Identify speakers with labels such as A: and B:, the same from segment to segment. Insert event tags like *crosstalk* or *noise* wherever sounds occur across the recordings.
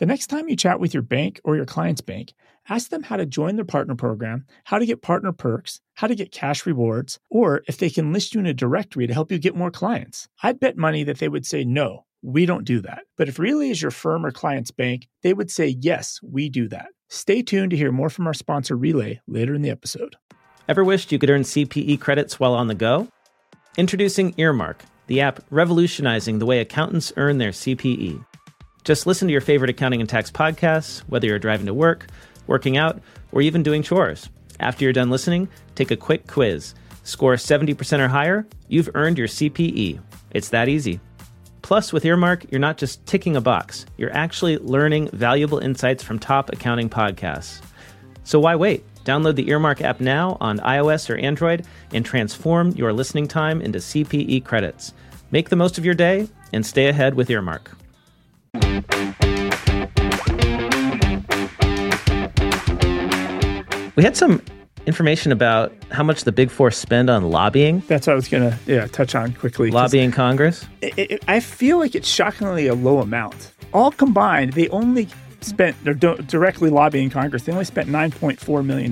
A: The next time you chat with your bank or your client's bank, ask them how to join their partner program, how to get partner perks, how to get cash rewards, or if they can list you in a directory to help you get more clients. I'd bet money that they would say no. We don't do that. But if Relay is your firm or client's bank, they would say, yes, we do that. Stay tuned to hear more from our sponsor, Relay, later in the episode.
B: Ever wished you could earn CPE credits while on the go? Introducing Earmark, the app revolutionizing the way accountants earn their CPE. Just listen to your favorite accounting and tax podcasts, whether you're driving to work, working out, or even doing chores. After you're done listening, take a quick quiz. Score 70% or higher, you've earned your CPE. It's that easy. Plus, with Earmark, you're not just ticking a box, you're actually learning valuable insights from top accounting podcasts. So why wait? Download the Earmark app now on iOS or Android and transform your listening time into CPE credits. Make the most of your day and stay ahead with Earmark. We had some information about how much the big four spend on lobbying.
A: That's what I was going to yeah, touch on quickly.
B: Lobbying Congress?
A: It, it, I feel like it's shockingly a low amount. All combined, they only spent, they're do- directly lobbying Congress, they only spent $9.4 million.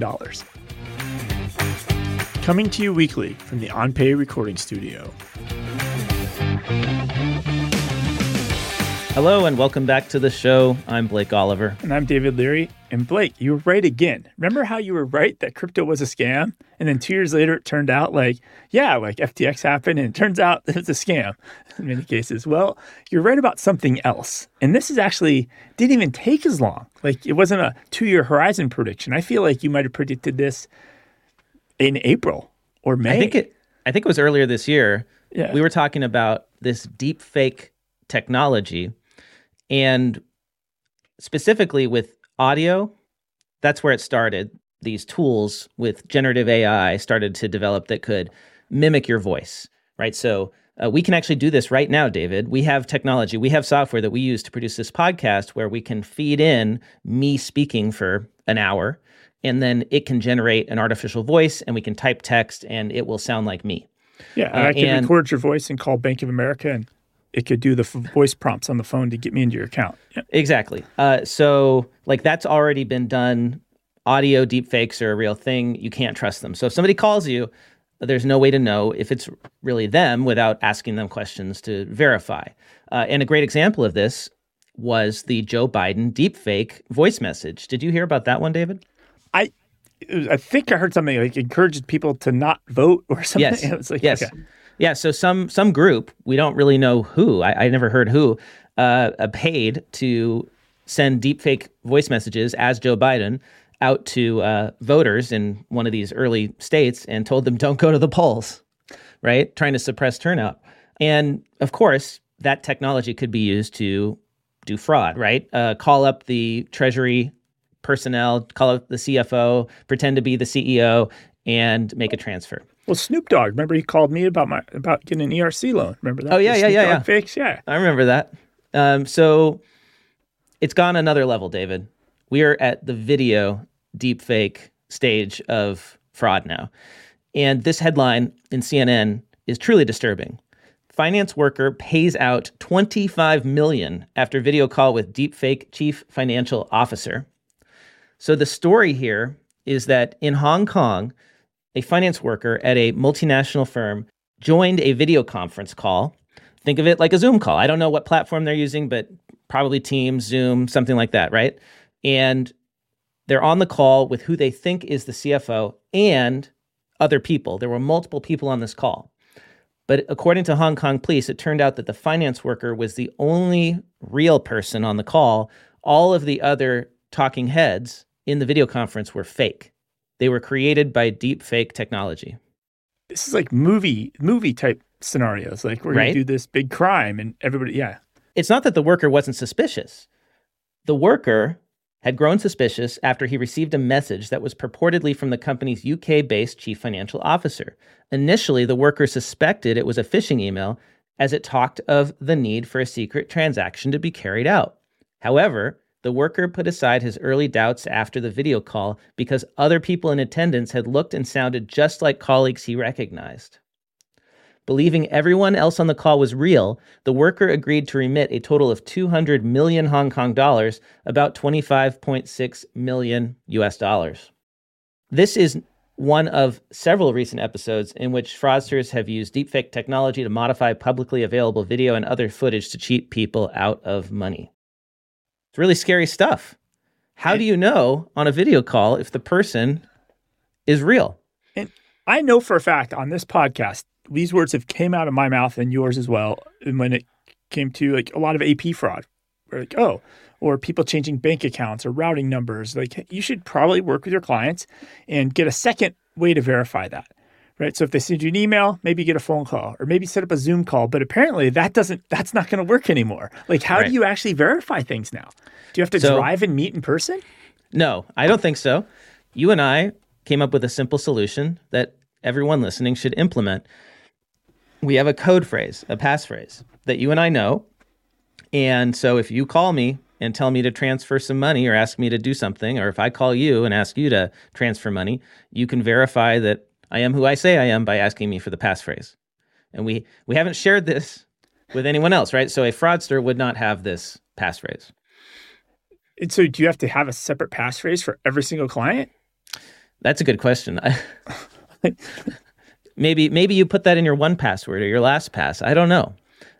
A: Coming to you weekly from the OnPay recording studio.
B: Hello and welcome back to the show. I'm Blake Oliver.
A: And I'm David Leary. And Blake, you were right again. Remember how you were right that crypto was a scam? And then two years later, it turned out like, yeah, like FTX happened and it turns out *laughs* it was a scam in many cases. Well, you're right about something else. And this is actually didn't even take as long. Like it wasn't a two year horizon prediction. I feel like you might have predicted this in April or May.
B: I think it I think it was earlier this year.
A: Yeah.
B: We were talking about this deep fake technology and specifically with audio, that's where it started. These tools with generative AI started to develop that could mimic your voice, right? So uh, we can actually do this right now, David. We have technology, we have software that we use to produce this podcast where we can feed in me speaking for an hour, and then it can generate an artificial voice, and we can type text, and it will sound like me.
A: Yeah, uh, I can and, record your voice and call Bank of America and it could do the f- voice prompts on the phone to get me into your account.
B: Yeah. Exactly. Uh, so, like, that's already been done. Audio deepfakes are a real thing. You can't trust them. So, if somebody calls you, there's no way to know if it's really them without asking them questions to verify. Uh, and a great example of this was the Joe Biden deepfake voice message. Did you hear about that one, David?
A: I I think I heard something like encouraged people to not vote or something.
B: Yes. *laughs*
A: Like,
B: yes.
A: Okay.
B: Yeah, so some some group we don't really know who I, I never heard who uh, uh, paid to send deepfake voice messages as Joe Biden out to uh, voters in one of these early states and told them don't go to the polls, right? Trying to suppress turnout, and of course that technology could be used to do fraud, right? Uh, call up the Treasury personnel, call up the CFO, pretend to be the CEO, and make a transfer.
A: Well, Snoop Dogg, remember he called me about my about getting an ERC loan. Remember that?
B: Oh yeah,
A: the
B: yeah,
A: Snoop
B: yeah,
A: Dogg
B: yeah.
A: Fakes, yeah.
B: I remember that. Um, so it's gone another level, David. We are at the video deepfake stage of fraud now, and this headline in CNN is truly disturbing. Finance worker pays out 25 million after video call with deepfake chief financial officer. So the story here is that in Hong Kong, a finance worker at a multinational firm joined a video conference call. Think of it like a Zoom call. I don't know what platform they're using, but probably Teams, Zoom, something like that, right? And they're on the call with who they think is the CFO and other people. There were multiple people on this call. But according to Hong Kong police, it turned out that the finance worker was the only real person on the call. All of the other talking heads in the video conference were fake. They were created by deep fake technology.
A: This is like movie movie type scenarios. Like we're
B: Right.
A: gonna do this big crime and everybody yeah.
B: It's not that the worker wasn't suspicious. The worker had grown suspicious after he received a message that was purportedly from the company's UK based chief financial officer. Initially, the worker suspected it was a phishing email as it talked of the need for a secret transaction to be carried out. However, the worker put aside his early doubts after the video call because other people in attendance had looked and sounded just like colleagues he recognized. Believing everyone else on the call was real, the worker agreed to remit a total of 200 million Hong Kong dollars, about 25.6 million US dollars. This is one of several recent episodes in which fraudsters have used deepfake technology to modify publicly available video and other footage to cheat people out of money. It's really scary stuff. How do you know on a video call if the person is real?
A: And I know for a fact on this podcast, these words have came out of my mouth and yours as well. And when it came to like a lot of AP fraud, we're like, oh, or people changing bank accounts or routing numbers, like you should probably work with your clients and get a second way to verify that. Right. So if they send you an email, maybe get a phone call or maybe set up a Zoom call. But apparently that doesn't that's not going to work anymore. Like how
B: Right.
A: do you actually verify things now? Do you have to
B: So-
A: drive and meet in person?
B: No, I don't think so. You and I came up with a simple solution that everyone listening should implement. We have a code phrase, a passphrase that you and I know. And so if you call me and tell me to transfer some money or ask me to do something, or if I call you and ask you to transfer money, you can verify that I am who I say I am by asking me for the passphrase. And we we haven't shared this with anyone else, right? So a fraudster would not have this passphrase.
A: And so do you have to have a separate passphrase for every single client?
B: That's a good question. *laughs* maybe maybe you put that in your one password or your last pass. I don't know.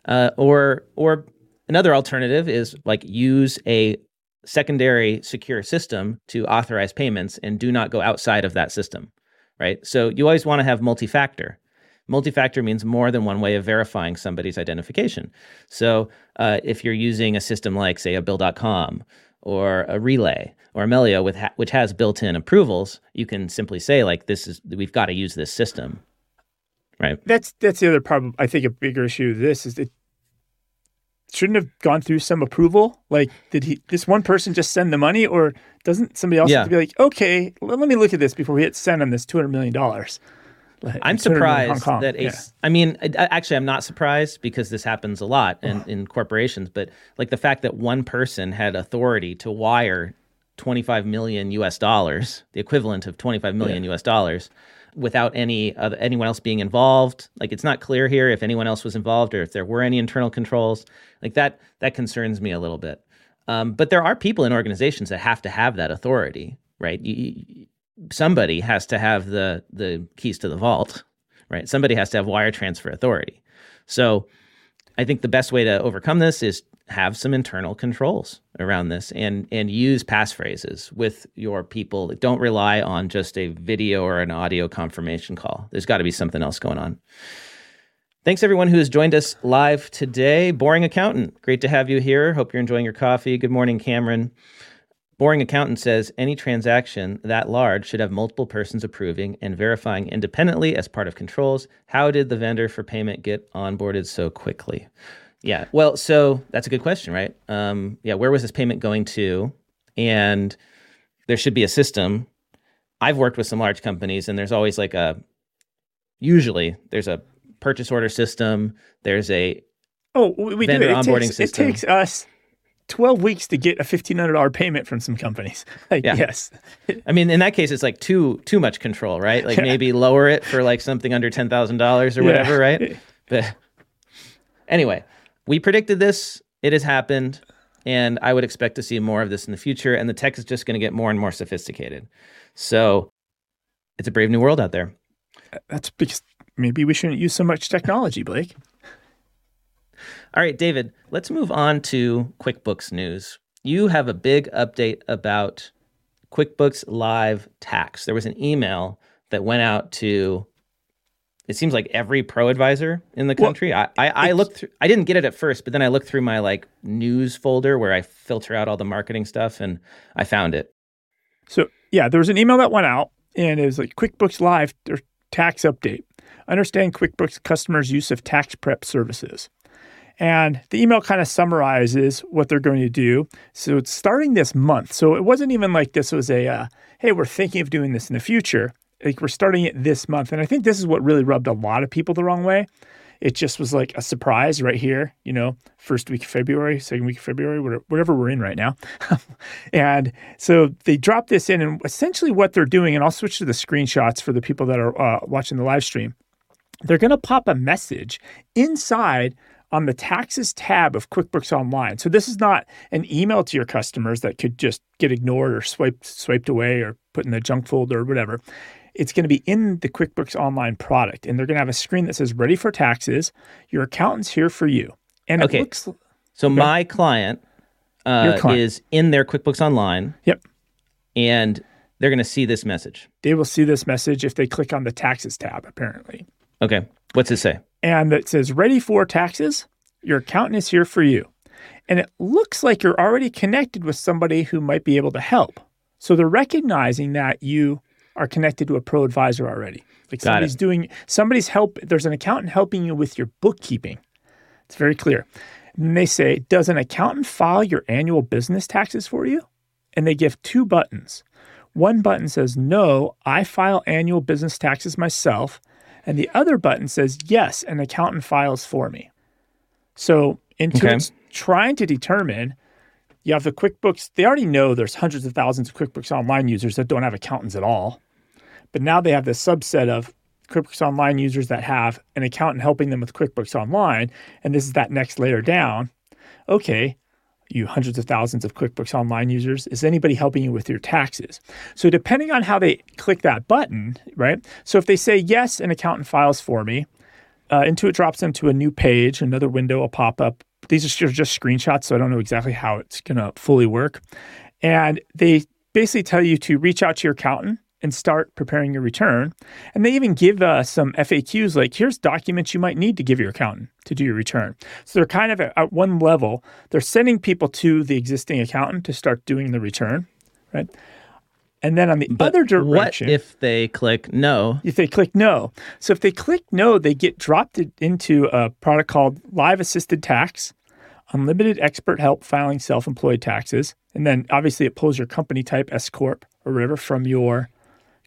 B: Uh, or or another alternative is like use a secondary secure system to authorize payments and do not go outside of that system. Right. So you always want to have multi-factor. Multi-factor means more than one way of verifying somebody's identification. So uh, if you're using a system like, say, a Bill.com or a Relay or a Melio, with ha- which has built-in approvals, you can simply say like, "This is we've got to use this system." Right.
A: That's that's the other problem. I think a bigger issue of this is it shouldn't have gone through some approval. Like, did he this one person just send the money, or doesn't somebody else
B: Yeah.
A: have to be like, okay, let, let me look at this before we hit send on this two hundred million dollars?
B: I'm surprised that a.
A: yeah.
B: I mean, actually, I'm not surprised because this happens a lot in, in corporations. But like the fact that one person had authority to wire 25 million U.S. dollars, the equivalent of 25 million U.S. dollars, without any other, anyone else being involved. Like it's not clear here if anyone else was involved or if there were any internal controls. Like that that concerns me a little bit. Um, but there are people in organizations that have to have that authority, right? You- somebody has to have the the keys to the vault, right? Somebody has to have wire transfer authority. So I think the best way to overcome this is have some internal controls around this and and use passphrases with your people. Don't rely on just a video or an audio confirmation call. There's got to be something else going on. Thanks everyone who has joined us live today. Boring Accountant, great to have you here. Hope you're enjoying your coffee. Good morning, Cameron. Boring Accountant says any transaction that large should have multiple persons approving and verifying independently as part of controls. How did the vendor for payment get onboarded so quickly? Yeah, well, so that's a good question, right? Um, yeah, where was this payment going to? And there should be a system. I've worked with some large companies, and there's always like a, usually there's a purchase order system. There's a
A: Oh, we, we do
B: vendor
A: it. It
B: onboarding
A: takes,
B: system.
A: It takes us twelve weeks to get a fifteen hundred dollar payment from some companies. *laughs* Like,
B: Yeah.
A: Yes,
B: I mean, in that case, it's like too too much control, right? Like
A: Yeah.
B: maybe lower it for like something under ten thousand dollars or
A: Yeah.
B: whatever, right? *laughs* But anyway, we predicted this. It has happened, and I would expect to see more of this in the future. And the tech is just going to get more and more sophisticated. So it's a brave new world out there.
A: that's because maybe we shouldn't use so much technology, Blake.
B: All right, David, let's move on to QuickBooks news. You have a big update about QuickBooks Live Tax. There was an email that went out to it seems like every pro advisor in the country. I, I, I looked through I didn't get it at first, but then I looked through my like news folder where I filter out all the marketing stuff and I found it.
A: So yeah, there was an email that went out, and it was like QuickBooks Live their tax update. Understand QuickBooks customers' use of tax prep services. And the email kind of summarizes what they're going to do. So it's starting this month. So it wasn't even like this was a, uh, hey, we're thinking of doing this in the future. Like we're starting it this month. And I think this is what really rubbed a lot of people the wrong way. It just was like a surprise right here, you know, first week of February, second week of February, whatever- we're in right now. *laughs* and so they dropped this in, and essentially what they're doing, and I'll switch to the screenshots for the people that are uh, watching the live stream they're going to pop a message inside on the taxes tab of QuickBooks Online. So this is not an email to your customers that could just get ignored or swiped swiped away or put in the junk folder or whatever. It's going to be in the QuickBooks Online product, and they're going to have a screen that says "Ready for taxes." Your accountant's here for you, and
B: okay.
A: it looks.
B: So okay. my client, uh, client is in their QuickBooks Online.
A: Yep.
B: And they're going to see this message.
A: They will see this message if they click on the taxes tab. Apparently.
B: Okay. What's it say?
A: and it says ready for taxes. Your accountant is here for you. And it looks like you're already connected with somebody who might be able to help. So they're recognizing that you are connected to a pro advisor already. Like
B: Got
A: somebody's
B: it.
A: doing somebody's help there's an accountant helping you with your bookkeeping. It's very clear. And they say, "Does an accountant file your annual business taxes for you?" And they give two buttons. One button says, "No, I file annual business taxes myself." And the other button says, yes, an accountant files for me. So Intuit's okay. trying to determine you have the QuickBooks, they already know there's hundreds of thousands of QuickBooks Online users that don't have accountants at all. But now they have this subset of QuickBooks Online users that have an accountant helping them with QuickBooks Online. And this is that next layer down. Okay, you hundreds of thousands of QuickBooks Online users? Is anybody helping you with your taxes? So, depending on how they click that button, right? So, if they say, yes, an accountant files for me, uh, Intuit drops them to a new page, another window will pop up. These are just screenshots, so I don't know exactly how it's going to fully work. And they basically tell you to reach out to your accountant and start preparing your return. And they even give uh, some FAQs like, here's documents you might need to give your accountant to do your return. So they're kind of at, at one level, they're sending people to the existing accountant to start doing the return, right? And then on the
B: but
A: other direction,
B: what if they click no?
A: If they click no, so if they click no, they get dropped into a product called Live Assisted Tax, Unlimited Expert Help Filing Self-Employed Taxes, and then obviously it pulls your company type S corp or whatever from your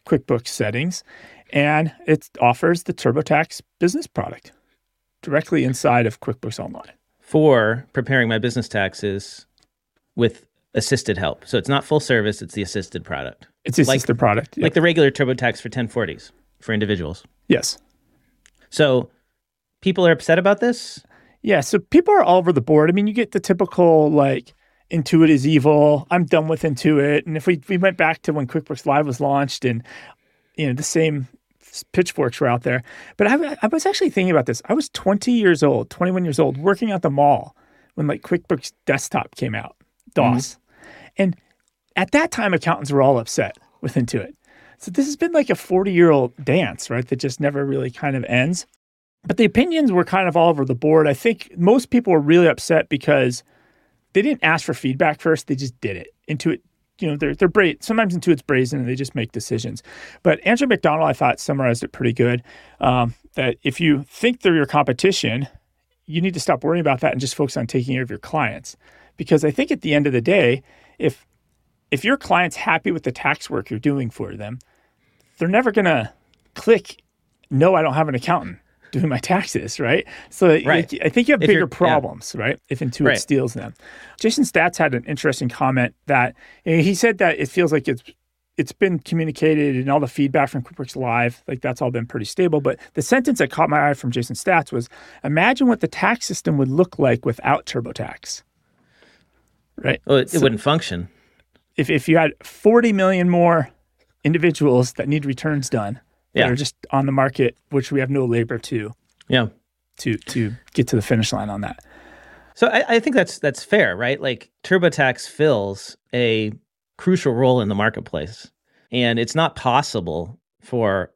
A: QuickBooks settings, and it offers the TurboTax business product directly inside of QuickBooks Online.
B: For preparing my business taxes with assisted help. So it's not full service, it's the assisted product.
A: It's the assisted
B: like,
A: product.
B: Like the regular TurboTax for 1040s for individuals.
A: Yes.
B: So people are upset about this?
A: Yeah. So people are all over the board. I mean, you get the typical like, Intuit is evil. I'm done with Intuit. And if we, we went back to when QuickBooks Live was launched and, you know, the same pitchforks were out there. But I, I was actually thinking about this. I was 20 years old, 21 years old, working at the mall when like QuickBooks Desktop came out, DOS. Mm-hmm. And at that time, accountants were all upset with Intuit. So this has been like a 40 year old dance, right? That just never really kind of ends. But the opinions were kind of all over the board. I think most people were really upset because they didn't ask for feedback first. They just did it. Intuit, you know, they're they're bra- sometimes Intuit's brazen and they just make decisions. But Andrew McDonald, I thought, summarized it pretty good. Um, that if you think they're your competition, you need to stop worrying about that and just focus on taking care of your clients. Because I think at the end of the day, if if your client's happy with the tax work you're doing for them, they're never gonna click, no, I don't have an accountant doing my taxes, right? So right. I think you have if bigger problems, yeah. right? If Intuit right. steals them. Jason Staats had an interesting comment that eh, he said that it feels like it's it's been communicated and all the feedback from QuickBooks Live, like that's all been pretty stable. But the sentence that caught my eye from Jason Staats was imagine what the tax system would look like without TurboTax. Right?
B: Well, it, so it wouldn't function.
A: If, if you had 40 million more individuals that need returns done, yeah. that are just on the market, which we have no labor to.
B: Yeah.
A: To to get to the finish line on that.
B: So I, I think that's that's fair, right? Like TurboTax fills a crucial role in the marketplace, and it's not possible for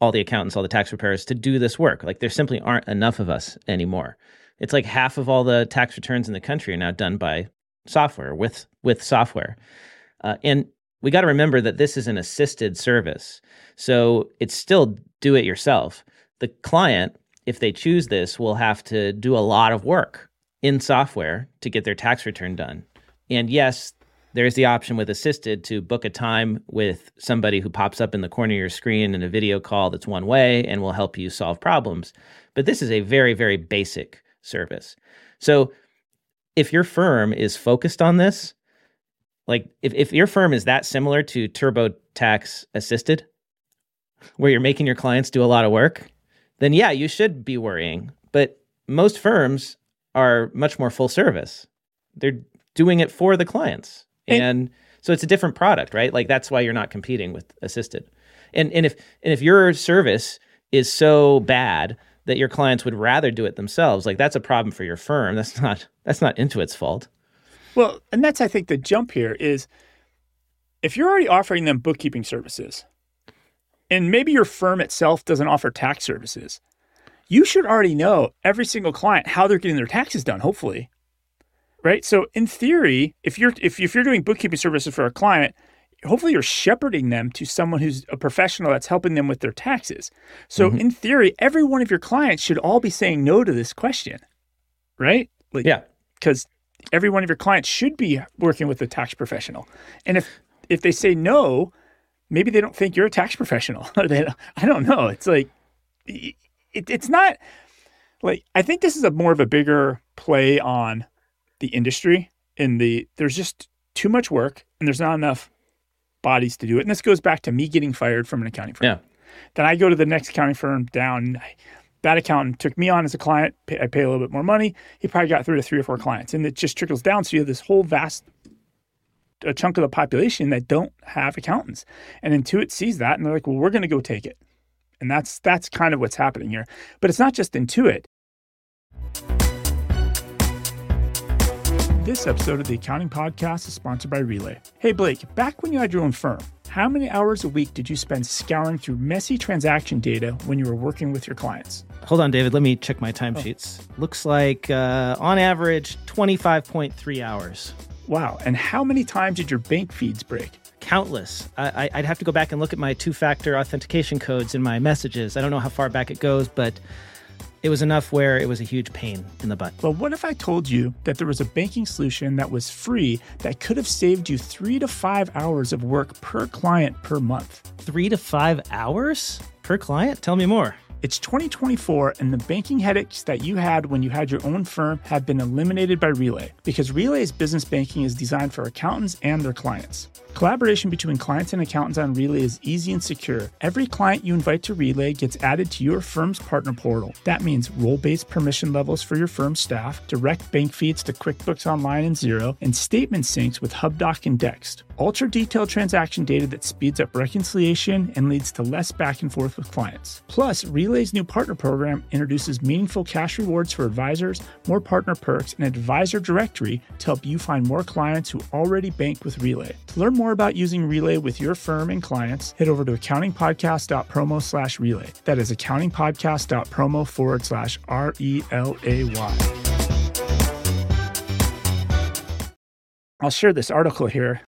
B: all the accountants, all the tax preparers to do this work. Like there simply aren't enough of us anymore. It's like half of all the tax returns in the country are now done by software with with software, uh, and we got to remember that this is an assisted service. So it's still do it yourself. The client, if they choose this, will have to do a lot of work in software to get their tax return done. And yes, there's the option with assisted to book a time with somebody who pops up in the corner of your screen in a video call that's one way and will help you solve problems. But this is a very, very basic service. So if your firm is focused on this, like if, if your firm is that similar to TurboTax Assisted, where you're making your clients do a lot of work, then yeah, you should be worrying. But most firms are much more full service. They're doing it for the clients. And, and so it's a different product, right? Like that's why you're not competing with assisted. And and if and if your service is so bad that your clients would rather do it themselves, like that's a problem for your firm. That's not that's not Intuit's fault.
A: Well, and that's I think the jump here is if you're already offering them bookkeeping services, and maybe your firm itself doesn't offer tax services, you should already know every single client how they're getting their taxes done, hopefully. Right? So in theory, if you're if, if you're doing bookkeeping services for a client, hopefully you're shepherding them to someone who's a professional that's helping them with their taxes. So mm-hmm. in theory, every one of your clients should all be saying no to this question. Right?
B: Like, yeah.
A: Because every one of your clients should be working with a tax professional. And if if they say no, maybe they don't think you're a tax professional. *laughs* they, I don't know. It's like it, it's not like I think this is a more of a bigger play on the industry in the there's just too much work and there's not enough bodies to do it. And this goes back to me getting fired from an accounting firm.
B: Yeah.
A: Then I go to the next accounting firm down. That accountant took me on as a client. I pay a little bit more money. He probably got through to three or four clients, and it just trickles down. So you have this whole vast a chunk of the population that don't have accountants. And Intuit sees that and they're like, well, we're going to go take it. And that's that's kind of what's happening here. But it's not just Intuit. This episode of the Accounting Podcast is sponsored by Relay. Hey Blake, back when you had your own firm, how many hours a week did you spend scouring through messy transaction data when you were working with your clients?
B: Hold on, David. Let me check my timesheets. Oh. Looks like uh, on average 25.3 hours.
A: Wow. And how many times did your bank feeds break?
B: Countless. I, would have to go back and look at my two factor authentication codes in my messages. I don't know how far back it goes, but it was enough where it was a huge pain in the butt.
A: Well, what if I told you that there was a banking solution that was free that could have saved you three to five hours of work per client per month?
B: Three to five hours per client? Tell me more.
A: It's 2024, and the banking headaches that you had when you had your own firm have been eliminated by Relay because Relay's business banking is designed for accountants and their clients. Collaboration between clients and accountants on Relay is easy and secure. Every client you invite to Relay gets added to your firm's partner portal. That means role based permission levels for your firm's staff, direct bank feeds to QuickBooks Online and Xero, and statement syncs with HubDoc and Dext. Ultra detailed transaction data that speeds up reconciliation and leads to less back and forth with clients. Plus, Relay's new partner program introduces meaningful cash rewards for advisors, more partner perks, and advisor directory to help you find more clients who already bank with Relay. To learn more more about using Relay with your firm and clients, head over to accountingpodcast.promo slash relay. That is accountingpodcast.promo forward slash R E L A Y. I'll share this article here.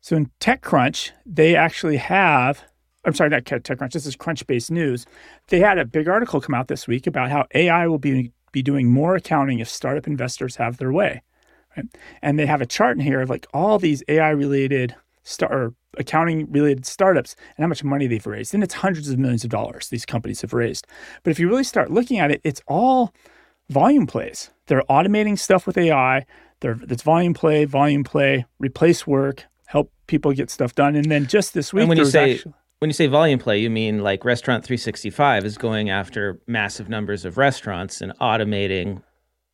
A: So in TechCrunch, they actually have, I'm sorry, not TechCrunch, this is Crunchbase News. They had a big article come out this week about how AI will be, be doing more accounting if startup investors have their way. Right? And they have a chart in here of like all these AI related star accounting related startups and how much money they've raised. And it's hundreds of millions of dollars these companies have raised. But if you really start looking at it, it's all volume plays. They're automating stuff with AI. They're, it's volume play, volume play, replace work, help people get stuff done. And then just this week,
B: and when you say actually, when you say volume play, you mean like Restaurant 365 is going after massive numbers of restaurants and automating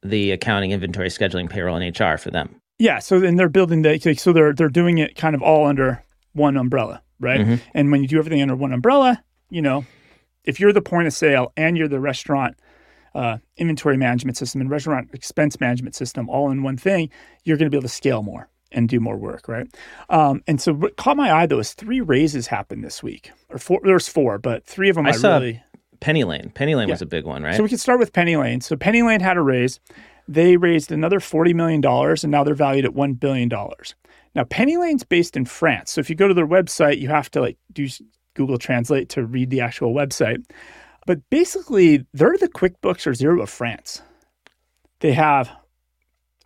B: the accounting, inventory, scheduling, payroll, and HR for them.
A: Yeah. So then they're building the so they're they're doing it kind of all under one umbrella, right? Mm-hmm. And when you do everything under one umbrella, you know, if you're the point of sale and you're the restaurant uh, inventory management system and restaurant expense management system all in one thing, you're going to be able to scale more and do more work, right? Um, and so what caught my eye though is three raises happened this week, or four. There's four, but three of them I, I saw really.
B: Penny Lane. Penny Lane yeah. was a big one, right?
A: So we can start with Penny Lane. So Penny Lane had a raise. They raised another $40 million and now they're valued at $1 billion. Now, Penny Lane's based in France. So if you go to their website, you have to like do Google Translate to read the actual website. But basically, they're the QuickBooks or Xero of France. They have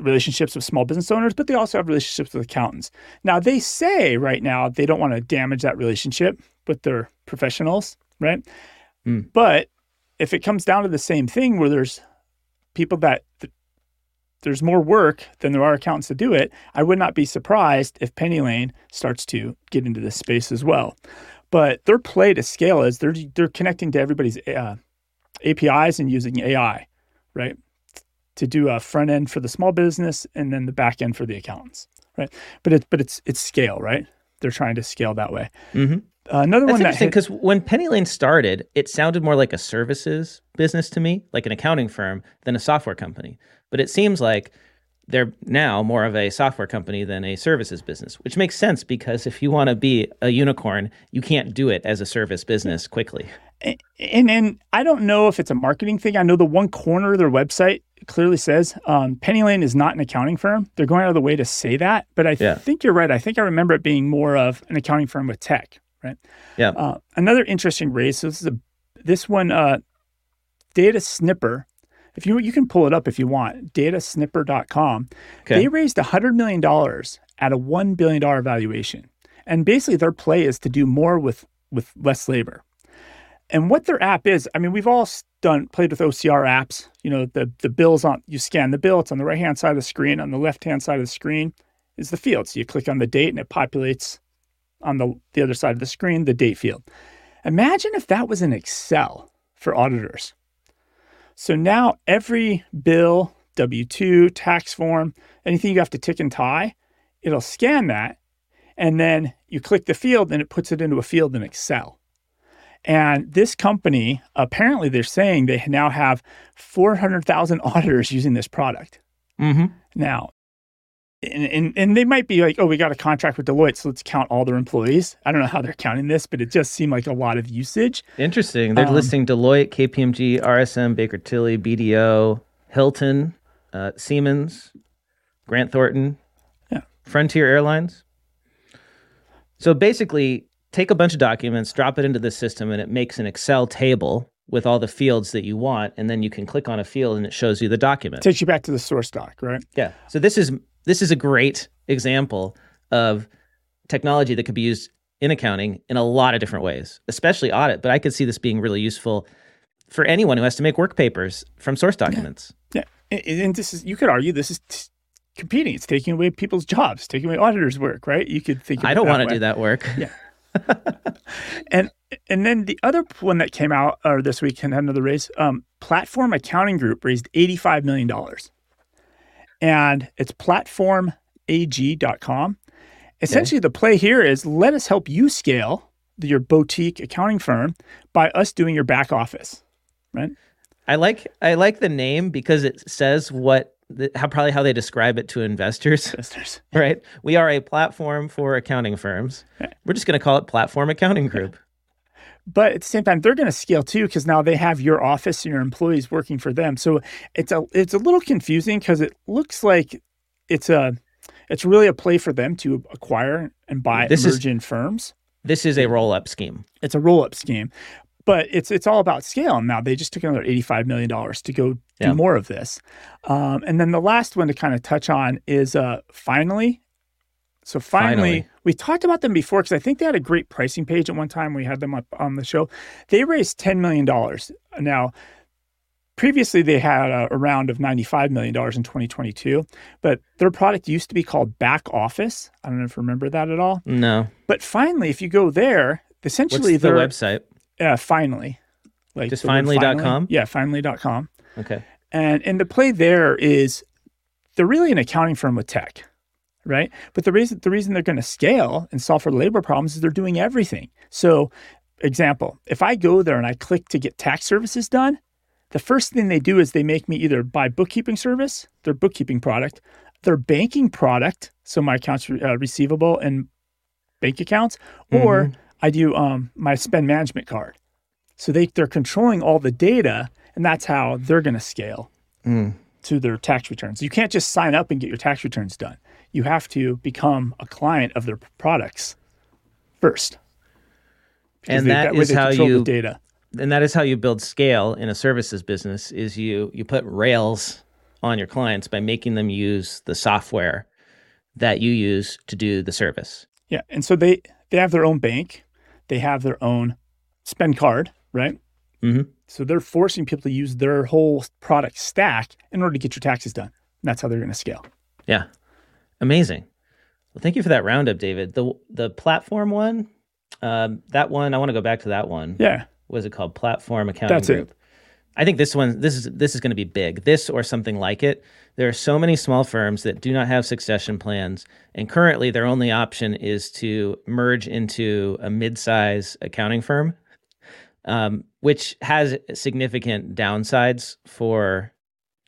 A: relationships with small business owners, but they also have relationships with accountants. Now, they say right now they don't want to damage that relationship with their professionals, right? Mm. But if it comes down to the same thing where there's people that there's more work than there are accountants to do it, I would not be surprised if Penny Lane starts to get into this space as well. But their play to scale is they're they're connecting to everybody's uh, APIs and using AI, right? To do a front end for the small business and then the back end for the accountants, right? But it's but it's it's scale, right? They're trying to scale that way.
B: Mm-hmm.
A: Uh, another
B: That's
A: one that
B: interesting
A: hit,
B: because when Penny Lane started, it sounded more like a services business to me, like an accounting firm, than a software company. But it seems like they're now more of a software company than a services business, which makes sense because if you want to be a unicorn, you can't do it as a service business quickly.
A: and and I don't know if it's a marketing thing. I know the one corner of their website clearly says um, Penny Lane is not an accounting firm. They're going out of the way to say that, but I
B: Yeah.
A: think you're right. I think I remember it being more of an accounting firm with tech, right?
B: Yeah.
A: Uh, another interesting raise. So this is a this one uh, Data Snipper. If you you can pull it up if you want, datasnipper.com.
B: Okay.
A: They raised $100 million at a $1 billion valuation. And basically their play is to do more with with less labor. And what their app is, I mean, we've all done played with OCR apps. You know, the the bills on you scan the bill, it's on the right hand side of the screen. On the left hand side of the screen is the field. So you click on the date and it populates on the the other side of the screen the date field. Imagine if that was in Excel for auditors. So now every bill, W 2, tax form, anything you have to tick and tie, it'll scan that. And then you click the field and it puts it into a field in Excel. And this company, apparently, they're saying they now have 400,000 *laughs* auditors using this product.
B: Mm-hmm.
A: Now, and, and, and they might be like, oh, we got a contract with Deloitte, so let's count all their employees. I don't know how they're counting this, but it just seemed like a lot of usage.
B: Interesting. They're
A: Um,
B: listing Deloitte, KPMG, RSM, Baker Tilly, BDO, Hilton, uh, Siemens, Grant Thornton,
A: Yeah.
B: Frontier Airlines. So basically, take a bunch of documents, drop it into the system, and it makes an Excel table with all the fields that you want, and then you can click on a field and it shows you the document.
A: Takes you back to the source doc, right?
B: Yeah. So this is this is a great example of technology that could be used in accounting in a lot of different ways, especially audit. But I could see this being really useful for anyone who has to make work papers from source documents.
A: Yeah, and, and this is you could argue this is t- competing. It's taking away people's jobs, taking away auditors' work, right? You could think.
B: I don't want to do that work.
A: Yeah. *laughs* And and then the other one that came out or this week and had another raise, um, Platform Accounting Group raised eighty five million dollars, and it's platformag.com. Essentially, the play here is let us help you scale your boutique accounting firm by us doing your back office, right?
B: I like I like the name because it says what the, how probably how they describe it to investors.
A: Listeners. *laughs*
B: Right? We are a platform for accounting firms. We're just going to call it Platform Accounting Group.
A: But at the same time, they're going to scale too because now they have your office and your employees working for them. So it's a it's a little confusing because it looks like it's a it's really a play for them to acquire and buy
B: This is-
A: firms.
B: This is a roll up scheme.
A: It's a roll up scheme, but it's it's all about scale. And now they just took another eighty five million dollars to go do
B: Yeah.
A: more of this. Um, and then the last one to kind of touch on is uh, finally. So finally,
B: Finally.
A: we talked about them before because I think they had a great pricing page at one time. We had them up on the show. They raised ten million dollars. Now, previously they had a, a round of ninety-five million dollars in 2022, but their product used to be called Back Office. I don't know if you remember that at all.
B: No.
A: But finally, if you go there,
B: What's
A: essentially
B: the
A: they're
B: website?
A: uh, finally, like
B: Just
A: the
B: finally.com?
A: finally. Yeah, finally.com.
B: Okay.
A: And and the play there is they're really an accounting firm with tech, right? But the reason the reason they're going to scale and solve for labor problems is they're doing everything. So, example, if I go there and I click to get tax services done, the first thing they do is they make me either buy bookkeeping service, their bookkeeping product, their banking product, so my accounts uh, receivable and bank accounts, or I do um, my spend management card. So they they're controlling all the data, and that's how they're going to scale
B: Mm.
A: to their tax returns. You can't just sign up and get your tax returns done. You have to become a client of their products first.
B: And that
A: way
B: is how you
A: the data.
B: and that is how you build scale in a services business is you you put rails on your clients by making them use the software that you use to do the service.
A: Yeah, and so they they have their own bank, they have their own spend card, right?
B: Mhm.
A: So they're forcing people to use their whole product stack in order to get your taxes done. And that's how they're going to scale.
B: Yeah. Amazing. Well, thank you for that roundup, David. The the platform one, um, that one, I want to go back to that one.
A: Yeah,
B: What is it called? Platform Accounting
A: That's it.
B: Group. I think this one this is this is going to be big. This or something like it. There are so many small firms that do not have succession plans, and currently their only option is to merge into a mid-size accounting firm, um, which has significant downsides for,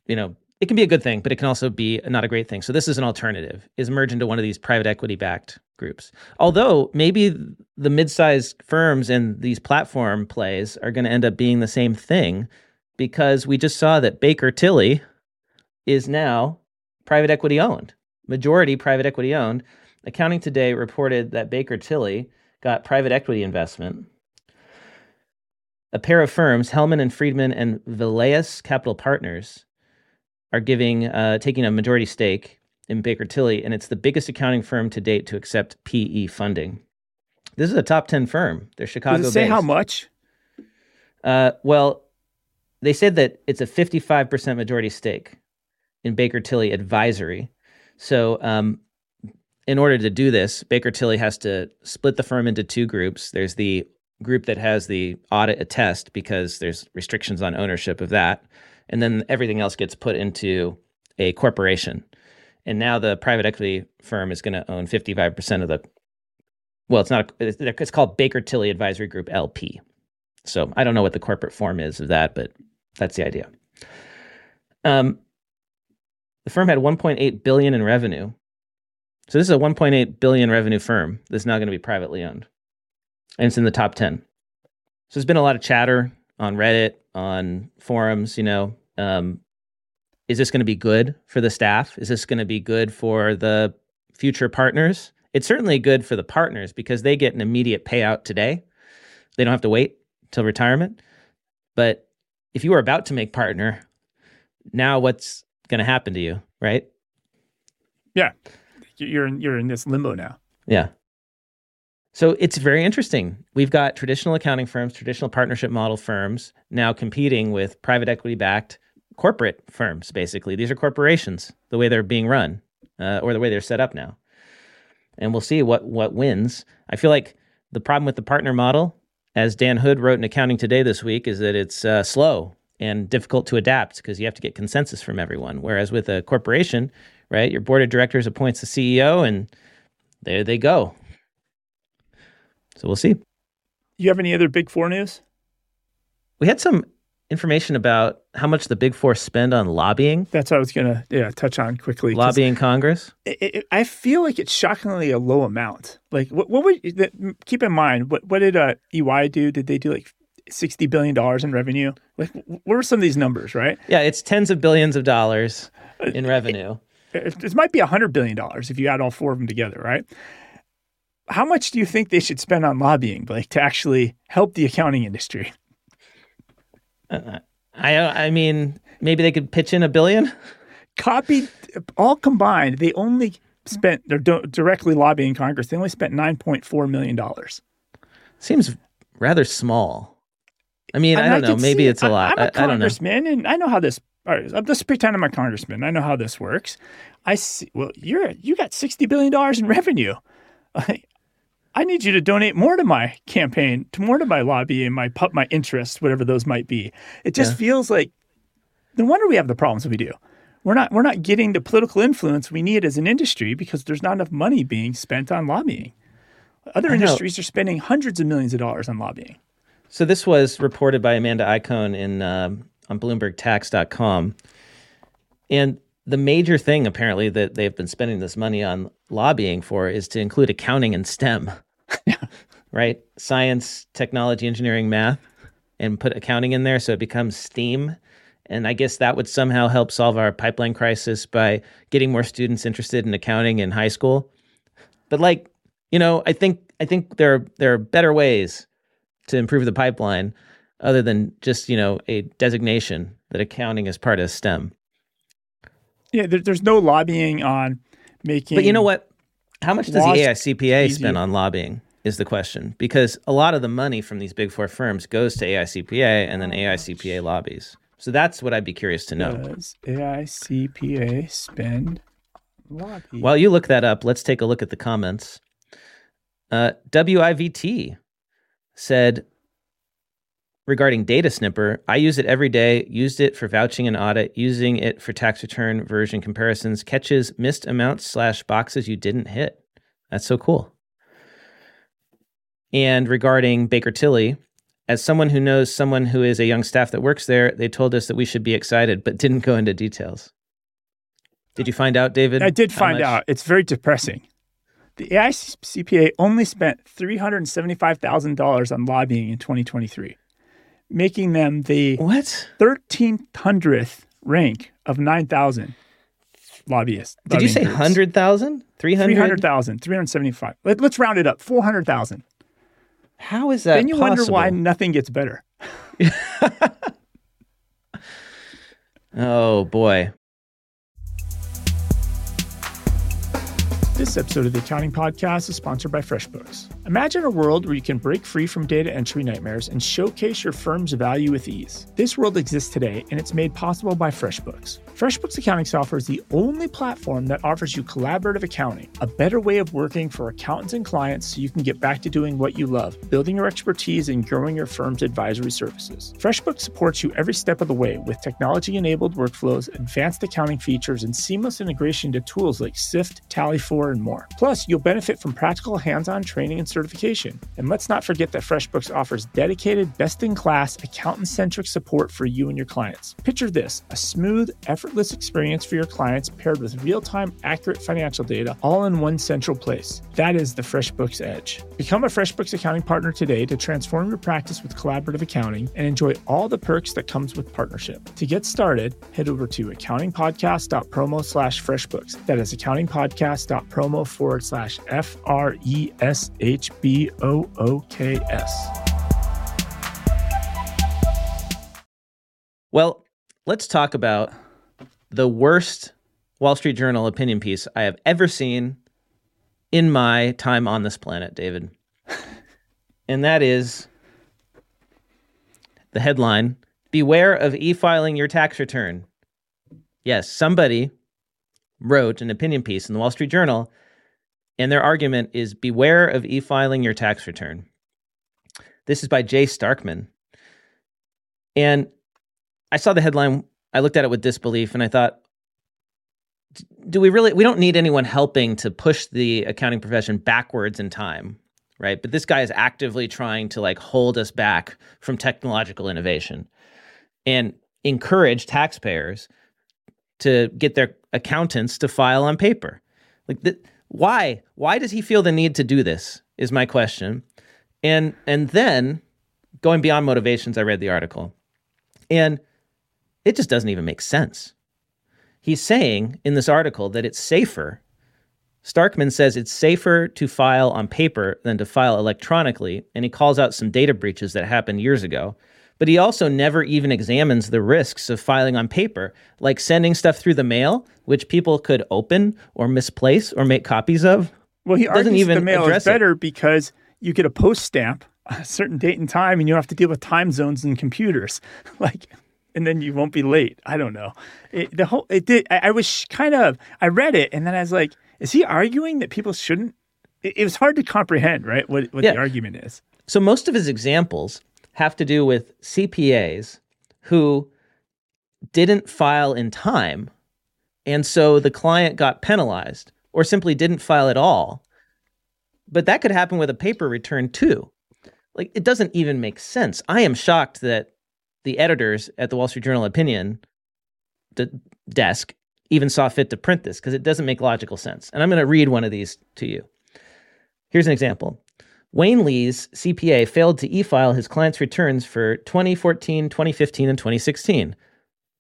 B: you know, it can be a good thing, but it can also be not a great thing. So this is an alternative: is merge into one of these private equity-backed groups. Although maybe the mid-sized firms and these platform plays are going to end up being the same thing because we just saw that Baker Tilly is now private equity owned, majority private equity owned. Accounting Today reported that Baker Tilly got private equity investment. A pair of firms, Hellman and Friedman and Valeas Capital Partners, are giving uh, taking a majority stake in Baker Tilly, and it's the biggest accounting firm to date to accept PE funding. This is a top ten firm. They're Chicago.
A: Does it say
B: based.
A: how much?
B: Uh, well, they said that it's a 55% majority stake in Baker Tilly Advisory. So, um, in order to do this, Baker Tilly has to split the firm into two groups. There's the group that has the audit attest because there's restrictions on ownership of that. And then everything else gets put into a corporation. And now the private equity firm is going to own 55% of the, well, it's not, a, it's called Baker Tilly Advisory Group LP. So I don't know what the corporate form is of that, but that's the idea. Um, the firm had 1.8 billion in revenue. So this is a 1.8 billion revenue firm that's now going to be privately owned, and it's in the top 10. So there's been a lot of chatter on Reddit, on forums. You know, um, is this going to be good for the staff? Is this going to be good for the future partners? It's certainly good for the partners because they get an immediate payout today. They don't have to wait till retirement. But if you were about to make partner, now what's going to happen to you, right?
A: Yeah, you're in, you're in this limbo now.
B: Yeah. So it's very interesting. We've got traditional accounting firms, traditional partnership model firms now competing with private equity backed corporate firms, basically. These are corporations, the way they're being run uh, or the way they're set up now. And we'll see what, what wins. I feel like the problem with the partner model, as Dan Hood wrote in Accounting Today this week, is that it's uh, slow and difficult to adapt because you have to get consensus from everyone. Whereas with a corporation, right, your board of directors appoints the CEO and there they go. So we'll see.
A: You have any other big four news?
B: We had some information about how much the big four spend on lobbying.
A: That's what I was gonna yeah touch on quickly.
B: Lobbying Congress.
A: It, it, I feel like it's shockingly a low amount. Like what? What would that, keep in mind? What what did uh, EY do? Did they do like sixty billion dollars in revenue? Like what were some of these numbers? Right?
B: Yeah, it's tens of billions of dollars in revenue.
A: It, it might be hundred billion dollars if you add all four of them together. Right? How much do you think they should spend on lobbying, like to actually help the accounting industry?
B: Uh, I I mean, maybe they could pitch in a billion.
A: Copied all combined, they only spent they're directly lobbying Congress. They only spent nine point four million dollars.
B: Seems rather small. I mean, I, don't know. Maybe
A: it.
B: it's a lot.
A: I,
B: I,
A: am a
B: I don't know.
A: congressman, and I know how this. All right, let's pretend I'm a congressman. I know how this works. I see. Well, you're you got sixty billion dollars in revenue. *laughs* I, I need you to donate more to my campaign, to more to my lobby and my my interests, whatever those might be. It just
B: Yeah.
A: feels like no wonder we have the problems that we do. We're not we're not getting the political influence we need as an industry because there's not enough money being spent on lobbying. Other
B: I know.
A: industries are spending hundreds of millions of dollars on lobbying.
B: So this was reported by Amanda Iacone in um, on BloombergTax.com, and the major thing apparently that they've been spending this money on lobbying for is to include accounting and STEM, right? Science, technology, engineering, math, and put accounting in there so it becomes STEAM. And I guess that would somehow help solve our pipeline crisis by getting more students interested in accounting in high school. But like, you know, I think I think there are, there are better ways to improve the pipeline other than just you know a designation that accounting is part of STEM.
A: Yeah, there, there's no lobbying on making.
B: But you know what? How much does the AICPA spend on lobbying? Is the question because a lot of the money from these big four firms goes to AICPA and then AICPA lobbies. So that's what I'd be curious to know.
A: Does AICPA spend lobby?
B: While you look that up, let's take a look at the comments. Uh, WIVT said regarding Data Snipper, I use it every day, used it for vouching and audit, using it for tax return version comparisons, catches missed amounts slash boxes you didn't hit. That's so cool. And regarding Baker Tilly, as someone who knows someone who is a young staff that works there, they told us that we should be excited, but didn't go into details. Did you find out, David?
A: I did find much? out. It's very depressing. The AICPA only spent $375,000 on lobbying in 2023, making them the
B: what
A: 1300th rank of 9,000 lobbyists.
B: Did you say 100,000? 300?
A: 300,000, 375. Let, us round it up 400,000.
B: How is that?
A: Then you
B: possible?
A: wonder why nothing gets better. *laughs*
B: oh boy.
A: This episode of the Accounting Podcast is sponsored by FreshBooks. Imagine a world where you can break free from data entry nightmares and showcase your firm's value with ease. This world exists today, and it's made possible by FreshBooks. FreshBooks accounting software is the only platform that offers you collaborative accounting, a better way of working for accountants and clients so you can get back to doing what you love, building your expertise and growing your firm's advisory services. FreshBooks supports you every step of the way with technology enabled workflows, advanced accounting features, and seamless integration to tools like SIFT, Tally4, and more. Plus, you'll benefit from practical hands on training and certification. And let's not forget that FreshBooks offers dedicated, best in class, accountant centric support for you and your clients. Picture this a smooth, effortless, experience for your clients paired with real time, accurate financial data all in one central place. That is the FreshBooks Edge. Become a FreshBooks accounting partner today to transform your practice with collaborative accounting and enjoy all the perks that comes with partnership. To get started, head over to accountingpodcast.promo slash FreshBooks. That is accountingpodcast.promo forward slash F R E S H B O O K S.
B: Well, let's talk about the worst Wall Street Journal opinion piece I have ever seen in my time on this planet, David. *laughs* and that is the headline Beware of e filing your tax return. Yes, somebody wrote an opinion piece in the Wall Street Journal, and their argument is Beware of e filing your tax return. This is by Jay Starkman. And I saw the headline I looked at it with disbelief and I thought, do we really, we don't need anyone helping to push the accounting profession backwards in time, right? But this guy is actively trying to like hold us back from technological innovation and encourage taxpayers to get their accountants to file on paper. Like, why? Why does he feel the need to do this? Is my question. And and then going beyond motivations, I read the article, and it just doesn't even make sense. He's saying in this article that it's safer. Starkman says it's safer to file on paper than to file electronically, and he calls out some data breaches that happened years ago. But he also never even examines the risks of filing on paper, like sending stuff through the mail, which people could open or misplace or make copies of.
A: Well, he doesn't even the mail is better it. because you get a post stamp a certain date and time, and you don't have to deal with time zones and computers. *laughs* like and then you won't be late. I don't know. It, the whole it did. I, I, was kind of I read it and then I was like, is he arguing that people shouldn't? It, it was hard to comprehend, right? What what yeah. the argument is.
B: So most of his examples have to do with CPAs who didn't file in time, and so the client got penalized, or simply didn't file at all. But that could happen with a paper return too. Like it doesn't even make sense. I am shocked that the editors at the Wall Street Journal opinion the desk even saw fit to print this because it doesn't make logical sense. And I'm going to read one of these to you. Here's an example. Wayne Lee's CPA failed to e-file his client's returns for 2014, 2015, and 2016.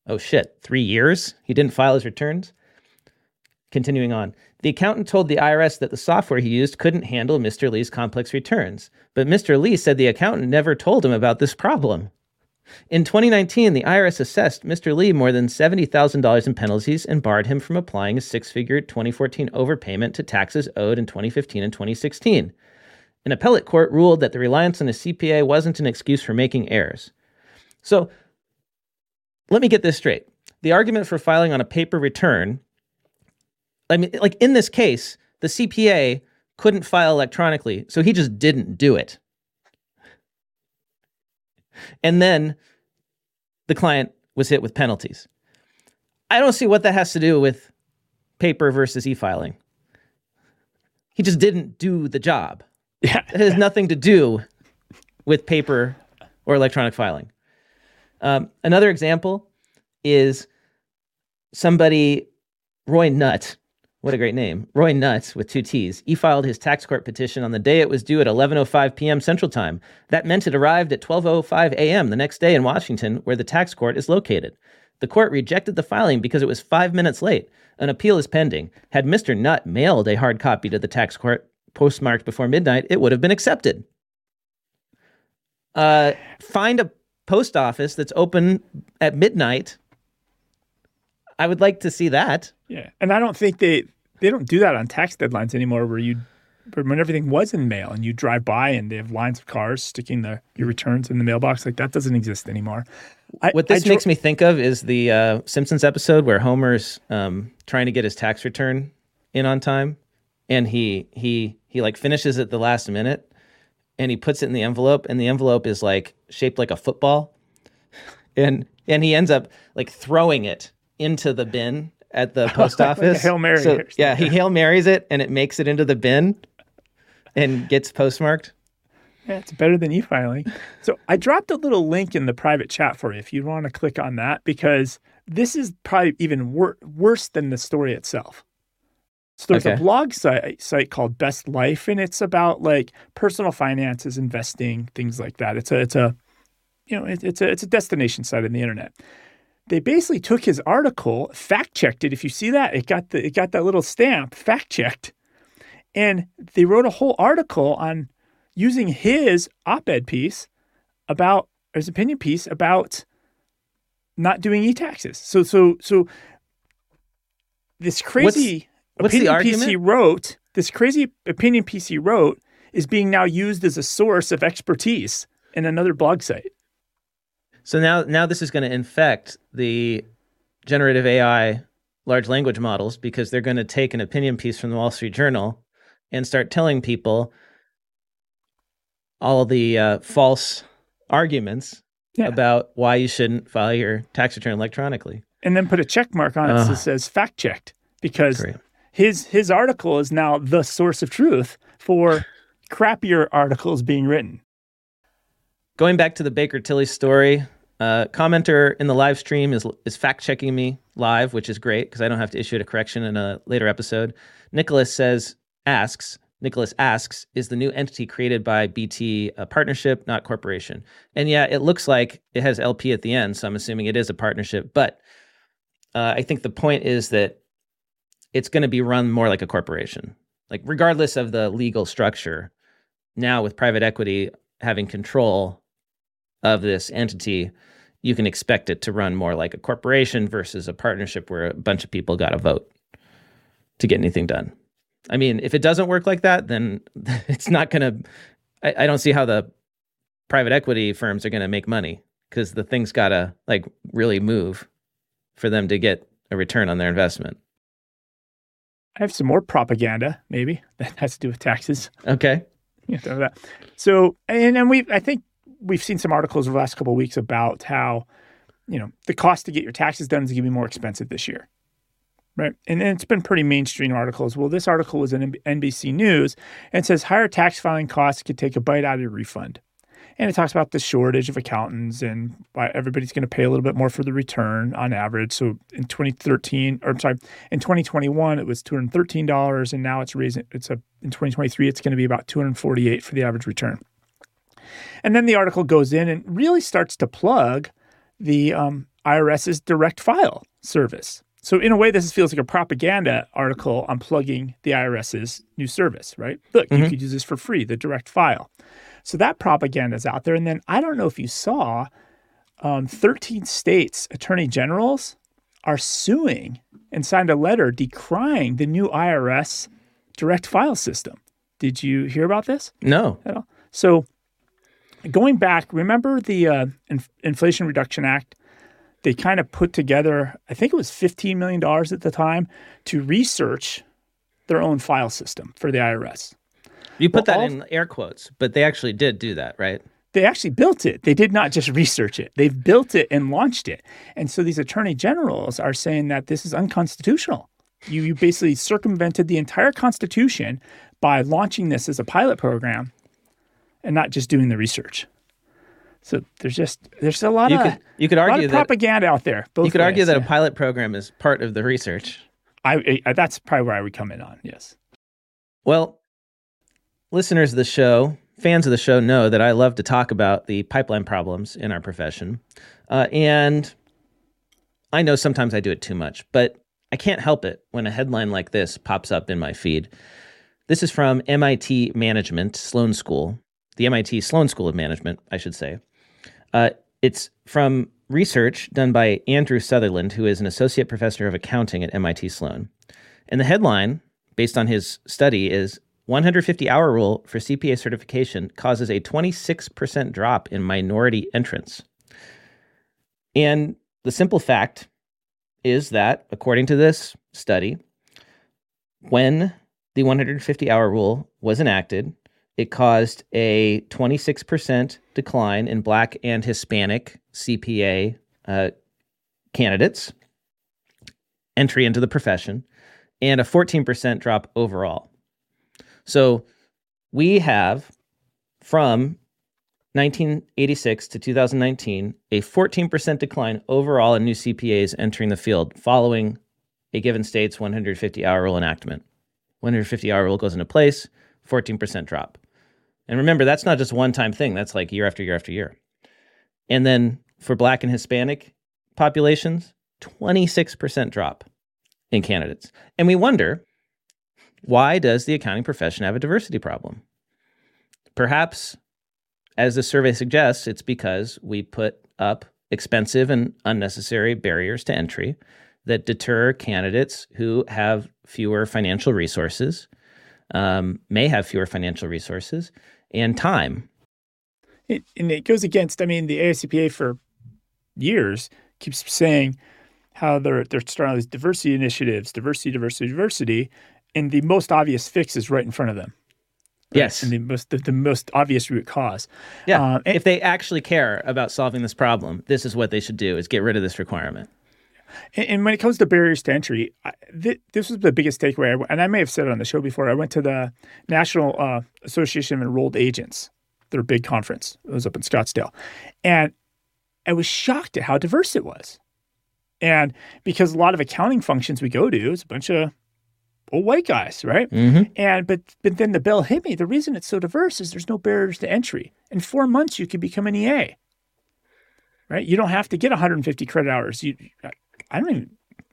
B: Oh shit, 3 years he didn't file his returns? Continuing on. The accountant told the IRS that the software he used couldn't handle Mr. Lee's complex returns, but Mr. Lee said the accountant never told him about this problem. In 2019, the IRS assessed Mr. Lee more than $70,000 in penalties and barred him from applying a six figure 2014 overpayment to taxes owed in 2015 and 2016. An appellate court ruled that the reliance on a CPA wasn't an excuse for making errors. So let me get this straight. The argument for filing on a paper return, I mean, like in this case, the CPA couldn't file electronically, so he just didn't do it. And then the client was hit with penalties. I don't see what that has to do with paper versus e filing. He just didn't do the job.
A: Yeah.
B: It has nothing to do with paper or electronic filing. Um, another example is somebody, Roy Nutt. What a great name. Roy Nutt with two T's. He filed his tax court petition on the day it was due at 11:05 p.m. Central Time. That meant it arrived at 12:05 a.m. the next day in Washington, where the tax court is located. The court rejected the filing because it was 5 minutes late. An appeal is pending. Had Mr. Nutt mailed a hard copy to the tax court postmarked before midnight, it would have been accepted. Uh, find a post office that's open at midnight. I would like to see that.
A: Yeah. And I don't think they they don't do that on tax deadlines anymore where you when everything was in mail and you drive by and they have lines of cars sticking the your returns in the mailbox like that doesn't exist anymore. I,
B: What this
A: I
B: makes me think of is the uh, Simpsons episode where Homer's um, trying to get his tax return in on time, and he he he like finishes it the last minute, and he puts it in the envelope, and the envelope is like shaped like a football, *laughs* and and he ends up like throwing it into the bin at the *laughs* post
A: Like
B: office.
A: Hail Mary
B: So, yeah, he hail marys it, and it makes it into the bin, and gets postmarked.
A: Yeah, it's better than e-filing. So I dropped a little link in the private chat for you if you want to click on that because this is probably even wor- worse than the story itself. So there's a blog site, site called Best Life, and it's about like personal finances, investing, things like that. It's a it's a you know it, it's a it's a destination site on the internet. They basically took his article, fact checked it. If you see that, it got the it got that little stamp, fact checked, and they wrote a whole article on using his op-ed piece about or his opinion piece about not doing e-taxes. So so so this crazy
B: what's the
A: opinion piece
B: argument?
A: he wrote, this crazy opinion piece he wrote is being now used as a source of expertise in another blog site.
B: So now, now this is going to infect the generative AI large language models because they're going to take an opinion piece from the Wall Street Journal and start telling people all the uh, false arguments
A: Yeah.
B: about why you shouldn't file your tax return electronically.
A: And then put a check mark on it
B: Ugh.
A: that says fact checked because
B: Great.
A: His his article is now the source of truth for crappier articles being written.
B: Going back to the Baker Tilly story, uh, commenter in the live stream is is fact checking me live, which is great because I don't have to issue a correction in a later episode. Nicholas says asks Nicholas asks is the new entity created by BT a partnership, not corporation? And yeah, it looks like it has LP at the end, so I'm assuming it is a partnership. But uh, I think the point is that it's going to be run more like a corporation, like regardless of the legal structure. Now with private equity having control of this entity, you can expect it to run more like a corporation versus a partnership where a bunch of people got a vote to get anything done. I mean, if it doesn't work like that, then *laughs* it's not going to. I don't see how the private equity firms are going to make money because the thing's got to like really move for them to get a return on their investment.
A: I have some more propaganda, maybe *laughs* that has to do with taxes.
B: Okay. *laughs*
A: You know, that. So, and then we, I think we've seen some articles over the last couple of weeks about how, you know, the cost to get your taxes done is going to be more expensive this year, right? And, and it's been pretty mainstream articles. Well, this article was in NBC News and says higher tax filing costs could take a bite out of your refund. And it talks about the shortage of accountants and why everybody's going to pay a little bit more for the return on average. So in 2013, or I'm sorry, in 2021 it was $213, and now it's raising. It's a in 2023 it's going to be about 248 for the average return. And then the article goes in and really starts to plug the um, IRS's direct file service. So in a way, this feels like a propaganda article on plugging the IRS's new service, right? Look, you could use this for free, the direct file. So that propaganda is out there. And then I don't know if you saw, um, 13 states attorney generals are suing and signed a letter decrying the new IRS direct file system. Did you hear about this
B: No.
A: at all? So going back, remember the uh, In- Inflation Reduction Act? They kind of put together, I think it was $15 million at the time, to research their own file system for the IRS.
B: You put
A: Well,
B: that
A: all-
B: in air quotes, but they actually did do that, right?
A: they actually built it. They did not just research it. They've built it and launched it. And so these attorney generals are saying that this is unconstitutional. You, you basically circumvented the entire Constitution by launching this as a pilot program and not just doing the research. So there's just there's a lot
B: You
A: of
B: could you could argue
A: of
B: that
A: propaganda out there.
B: You could argue
A: ways,
B: that a pilot program is part of the research.
A: I, I that's probably where I would come in on. Yes.
B: Well, listeners of the show, fans of the show know that I love to talk about the pipeline problems in our profession. Uh, and I know sometimes I do it too much, but I can't help it when a headline like this pops up in my feed. This is from MIT Management, Sloan School, the MIT Sloan School of Management, I should say. Uh, it's from research done by Andrew Sutherland, who is an associate professor of accounting at MIT Sloan. And the headline, based on his study, is 150 hour rule for CPA certification causes a 26% drop in minority entrants. And the simple fact is that, according to this study, when the 150 hour rule was enacted, it caused a 26% decline in Black and Hispanic CPA uh, candidates, entry into the profession, and a 14% drop overall. So we have from 1986 to 2019 a 14% decline overall in new CPAs entering the field following a given state's 150 hour rule enactment. 150 hour rule goes into place, 14% drop. And remember, that's not just one time thing, that's like year after year after year. And then for Black and Hispanic populations, 26% drop in candidates. And we wonder why does the accounting profession have a diversity problem? Perhaps, as the survey suggests, it's because we put up expensive and unnecessary barriers to entry that deter candidates who have fewer financial resources, um, may have fewer financial resources, and time.
A: It, and it goes against, I mean, the ASCPA for years keeps saying how they're they're starting all these diversity initiatives, diversity, diversity, diversity, and the most obvious fix is right in front of them. right?
B: Yes.
A: and the most the, the most obvious root cause.
B: Yeah.
A: Um, and-
B: if they actually care about solving this problem, this is what they should do: is get rid of this requirement.
A: And, and when it comes to barriers to entry, I, th- this was the biggest takeaway. I, and I may have said it on the show before. I went to the National uh, Association of Enrolled Agents, their big conference. It was up in Scottsdale, and I was shocked at how diverse it was. And because a lot of accounting functions we go to, it's a bunch of white guys, right?
B: Mm-hmm.
A: And but but then the bell hit me. The reason it's so diverse is there's no barriers to entry. In four months, you could become an EA. Right? You don't have to get 150 credit hours. You, I don't even.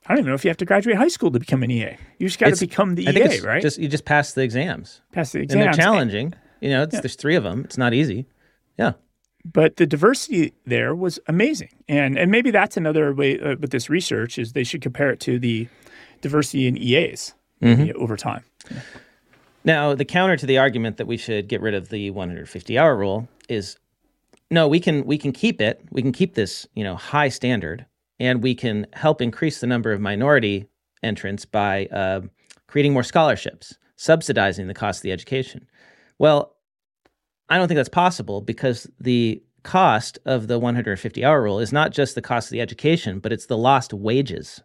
A: I don't even know if you have to graduate high school to become an EA. You just got to become the
B: I
A: EA, right?
B: just you just pass the exams,
A: Pass the
B: and they're
A: exams.
B: challenging. You know, it's, there's three of them. It's not easy. Yeah.
A: but the diversity there was amazing and and maybe that's another way uh, with this research is they should compare it to the diversity in EAs
B: Mm-hmm.
A: over time
B: Now, the counter to the argument that we should get rid of the 150 hour rule is no, we can we can keep it. We can keep this, you know, high standard and we can help increase the number of minority entrants by uh, creating more scholarships, subsidizing the cost of the education. Well, I don't think that's possible because the cost of the 150 hour rule is not just the cost of the education, but it's the lost wages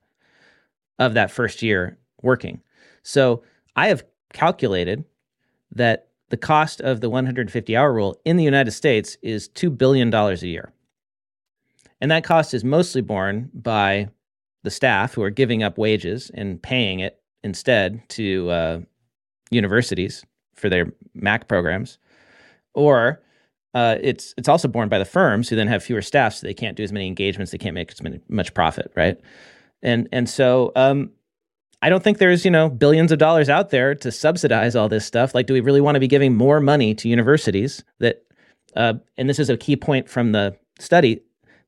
B: of that first year working. So I have calculated that the cost of the 150 hour rule in the United States is $2 billion a year. And that cost is mostly borne by the staff who are giving up wages and paying it instead to uh, universities for their MAC programs. Or uh, it's, it's also borne by the firms who then have fewer staff, so they can't do as many engagements, they can't make as many, much profit, right? And, and so um, I don't think there's, you know, billions of dollars out there to subsidize all this stuff. Like, do we really want to be giving more money to universities that, uh, and this is a key point from the study,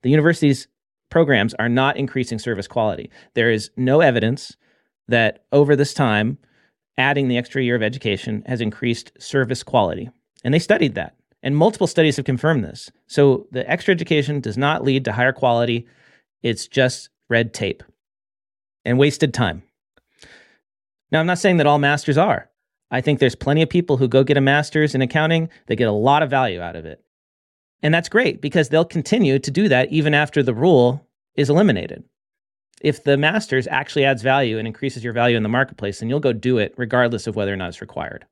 B: the universities' programs are not increasing service quality. There is no evidence that over this time, adding the extra year of education has increased service quality. And they studied that. And multiple studies have confirmed this. So the extra education does not lead to higher quality. It's just red tape and wasted time. Now, I'm not saying that all masters are. I think there's plenty of people who go get a master's in accounting they get a lot of value out of it. And that's great because they'll continue to do that even after the rule is eliminated. If the masters actually adds value and increases your value in the marketplace, then you'll go do it regardless of whether or not it's required.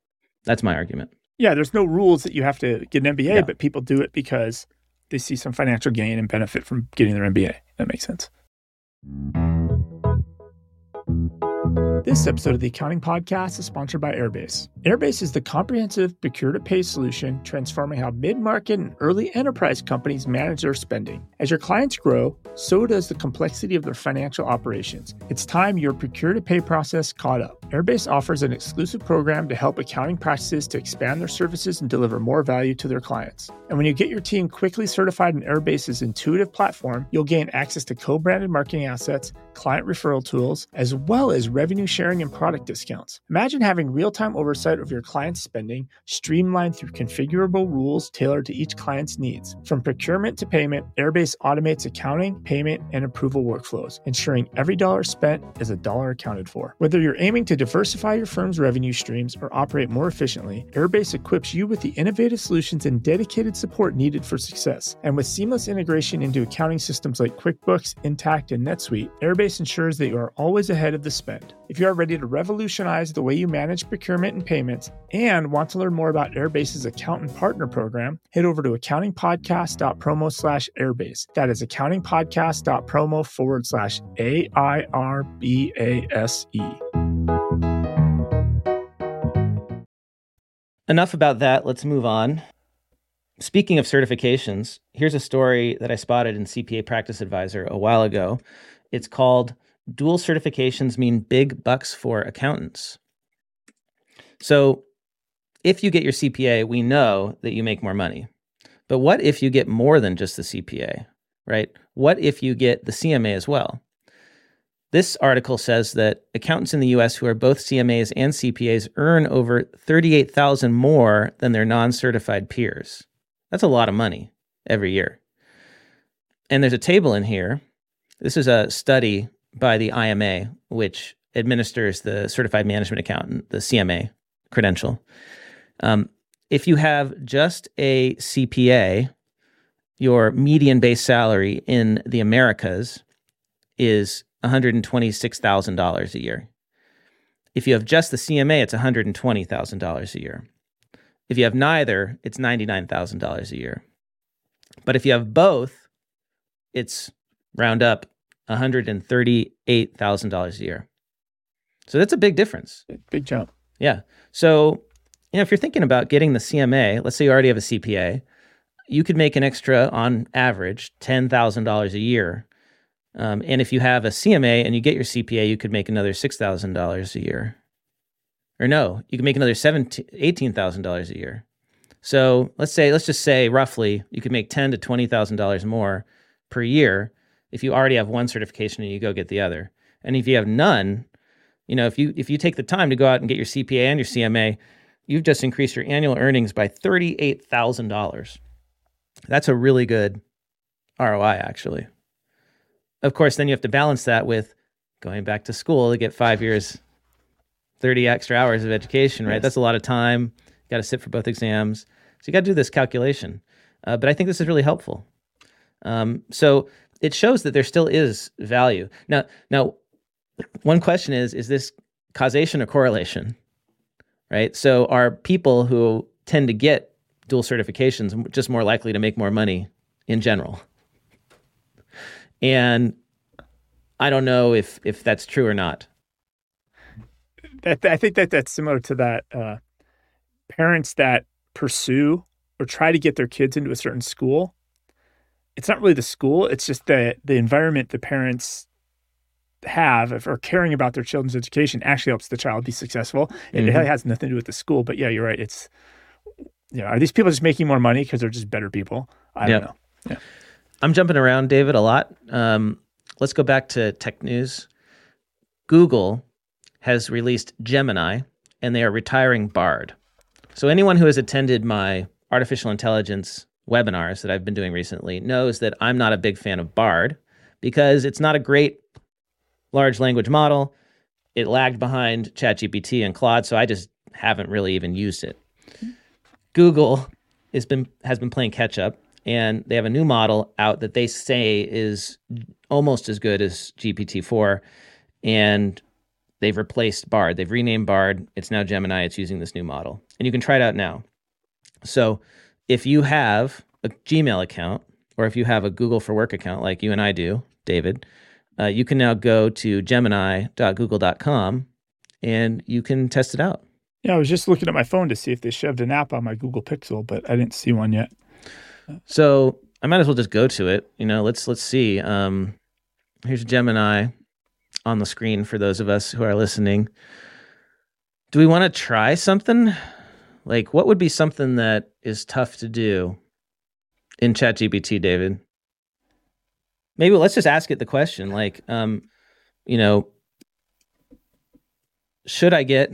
B: That's my argument.
A: Yeah, there's no rules that you have to get an MBA, but people do it because they see some financial gain and benefit from getting their MBA. That makes sense. This episode of the Accounting Podcast is sponsored by Airbase. Airbase is the comprehensive procure to pay solution transforming how mid market and early enterprise companies manage their spending. As your clients grow, so does the complexity of their financial operations. It's time your procure to pay process caught up. Airbase offers an exclusive program to help accounting practices to expand their services and deliver more value to their clients. And when you get your team quickly certified in Airbase's intuitive platform, you'll gain access to co branded marketing assets, client referral tools, as well as revenue sharing and product discounts. Imagine having real time oversight of your client's spending, streamlined through configurable rules tailored to each client's needs. From procurement to payment, Airbase automates accounting, payment, and approval workflows, ensuring every dollar spent is a dollar accounted for. Whether you're aiming to diversify your firm's revenue streams or operate more efficiently, Airbase equips you with the innovative solutions and dedicated support needed for success. And with seamless integration into accounting systems like QuickBooks, Intacct, and NetSuite, Airbase ensures that you are always ahead of the spend. If you are ready to revolutionize the way you manage procurement and payments and want to learn more about Airbase's accountant partner program, head over to accountingpodcast.promo slash airbase. That is accountingpodcast.promo forward slash A I R B A S E.
B: Enough about that. Let's move on. Speaking of certifications, here's a story that I spotted in CPA Practice Advisor a while ago. It's called Dual Certifications Mean Big Bucks for Accountants. So, if you get your CPA, we know that you make more money. But what if you get more than just the CPA, right? What if you get the CMA as well? This article says that accountants in the US who are both CMAs and CPAs earn over 38,000 more than their non-certified peers. That's a lot of money every year. And there's a table in here. This is a study by the IMA, which administers the certified management accountant, the CMA credential. Um, if you have just a CPA, your median base salary in the Americas is $126,000 a year. If you have just the CMA, it's $120,000 a year. If you have neither, it's $99,000 a year. But if you have both, it's round up $138,000 a year. So that's a big difference.
A: Big jump.
B: Yeah. So, you know, if you're thinking about getting the CMA, let's say you already have a CPA, you could make an extra on average $10,000 a year um, and if you have a CMA and you get your CPA, you could make another $6,000 a year. Or no, you can make another $18,000 a year. So let's say, let's just say roughly, you could make ten to twenty thousand dollars more per year if you already have one certification and you go get the other. And if you have none, you know, if you if you take the time to go out and get your CPA and your CMA, you've just increased your annual earnings by thirty-eight thousand dollars. That's a really good ROI, actually. Of course, then you have to balance that with going back to school to get five years, 30 extra hours of education, right? Yes. That's a lot of time. You got to sit for both exams. So you got to do this calculation. Uh, but I think this is really helpful. Um, so it shows that there still is value. Now, now, one question is: Is this causation or correlation? Right. So are people who tend to get dual certifications just more likely to make more money in general? And I don't know if if that's true or not.
A: That, I think that that's similar to that uh, parents that pursue or try to get their kids into a certain school. It's not really the school; it's just the the environment the parents have or caring about their children's education actually helps the child be successful. Mm-hmm. It has nothing to do with the school, but yeah, you're right. It's you know, are these people just making more money because they're just better people? I don't know. Yeah.
B: I'm jumping around, David, a lot. Um, let's go back to tech news. Google has released Gemini, and they are retiring Bard. So anyone who has attended my artificial intelligence webinars that I've been doing recently knows that I'm not a big fan of Bard because it's not a great large language model. It lagged behind ChatGPT and Claude, so I just haven't really even used it. Google has been has been playing catch up and they have a new model out that they say is almost as good as GPT-4 and they've replaced Bard. They've renamed Bard. It's now Gemini. It's using this new model. And you can try it out now. So, if you have a Gmail account or if you have a Google for Work account like you and I do, David, uh, you can now go to gemini.google.com and you can test it out.
A: Yeah, I was just looking at my phone to see if they shoved an app on my Google Pixel, but I didn't see one yet.
B: So I might as well just go to it. You know, let's let's see. Um, here's Gemini on the screen for those of us who are listening. Do we want to try something? Like, what would be something that is tough to do in ChatGPT, David? Maybe let's just ask it the question. Like, um, you know, should I get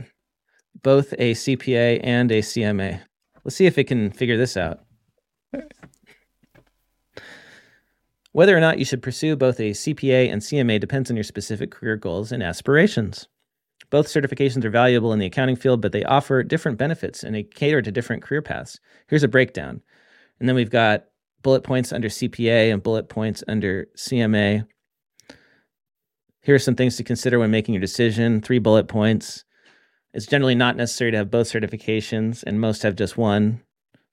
B: both a CPA and a CMA? Let's see if it can figure this out. Whether or not you should pursue both a CPA and CMA depends on your specific career goals and aspirations. Both certifications are valuable in the accounting field, but they offer different benefits and they cater to different career paths. Here's a breakdown. And then we've got bullet points under CPA and bullet points under CMA. Here are some things to consider when making your decision. Three bullet points. It's generally not necessary to have both certifications, and most have just one.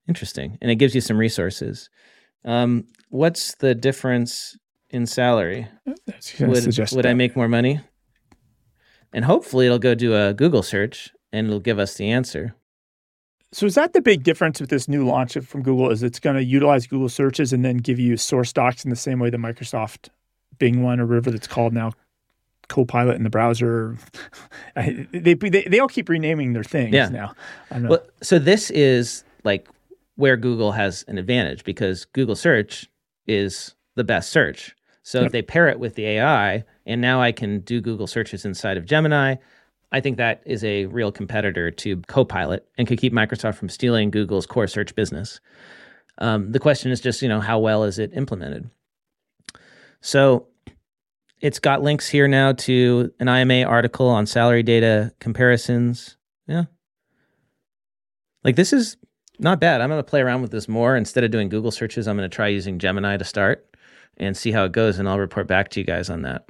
B: Interesting. And it gives you some resources. Um, what's the difference in salary? Would, would I make more money? And hopefully it'll go do a Google search and it'll give us the answer.
A: So is that the big difference with this new launch from Google? Is it's going to utilize Google searches and then give you source docs in the same way that Microsoft Bing one or whatever that's called now, Copilot in the browser. *laughs* they, they they all keep renaming their things yeah. now.
B: Well, so this is like where Google has an advantage because Google search is the best search. So yep. if they pair it with the AI, and now I can do Google searches inside of Gemini, I think that is a real competitor to Copilot and could keep Microsoft from stealing Google's core search business. Um, the question is just, you know, how well is it implemented? So it's got links here now to an IMA article on salary data comparisons. Yeah. Like this is not bad. I'm going to play around with this more. Instead of doing Google searches, I'm going to try using Gemini to start and see how it goes, and I'll report back to you guys on that.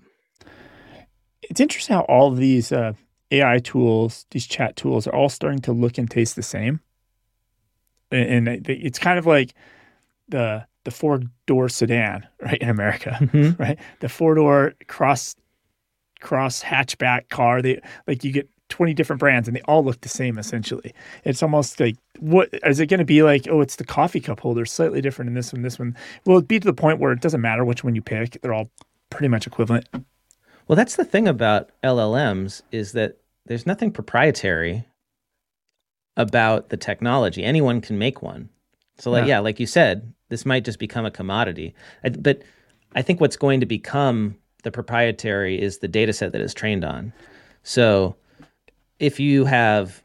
A: It's interesting how all of these uh, AI tools, these chat tools, are all starting to look and taste the same. And, it's kind of like the the four door sedan, *laughs* right in America, mm-hmm. *laughs* right? The four door cross cross hatchback car. They like you get 20 different brands and they all look the same essentially. It's almost like what is it going to be like? Oh, it's the coffee cup holder, slightly different in this one, this one. Will it be to the point where it doesn't matter which one you pick? They're all pretty much equivalent.
B: Well, that's the thing about LLMs is that there's nothing proprietary about the technology. Anyone can make one. So like yeah, yeah like you said, this might just become a commodity. But I think what's going to become the proprietary is the data set that is trained on. So if you have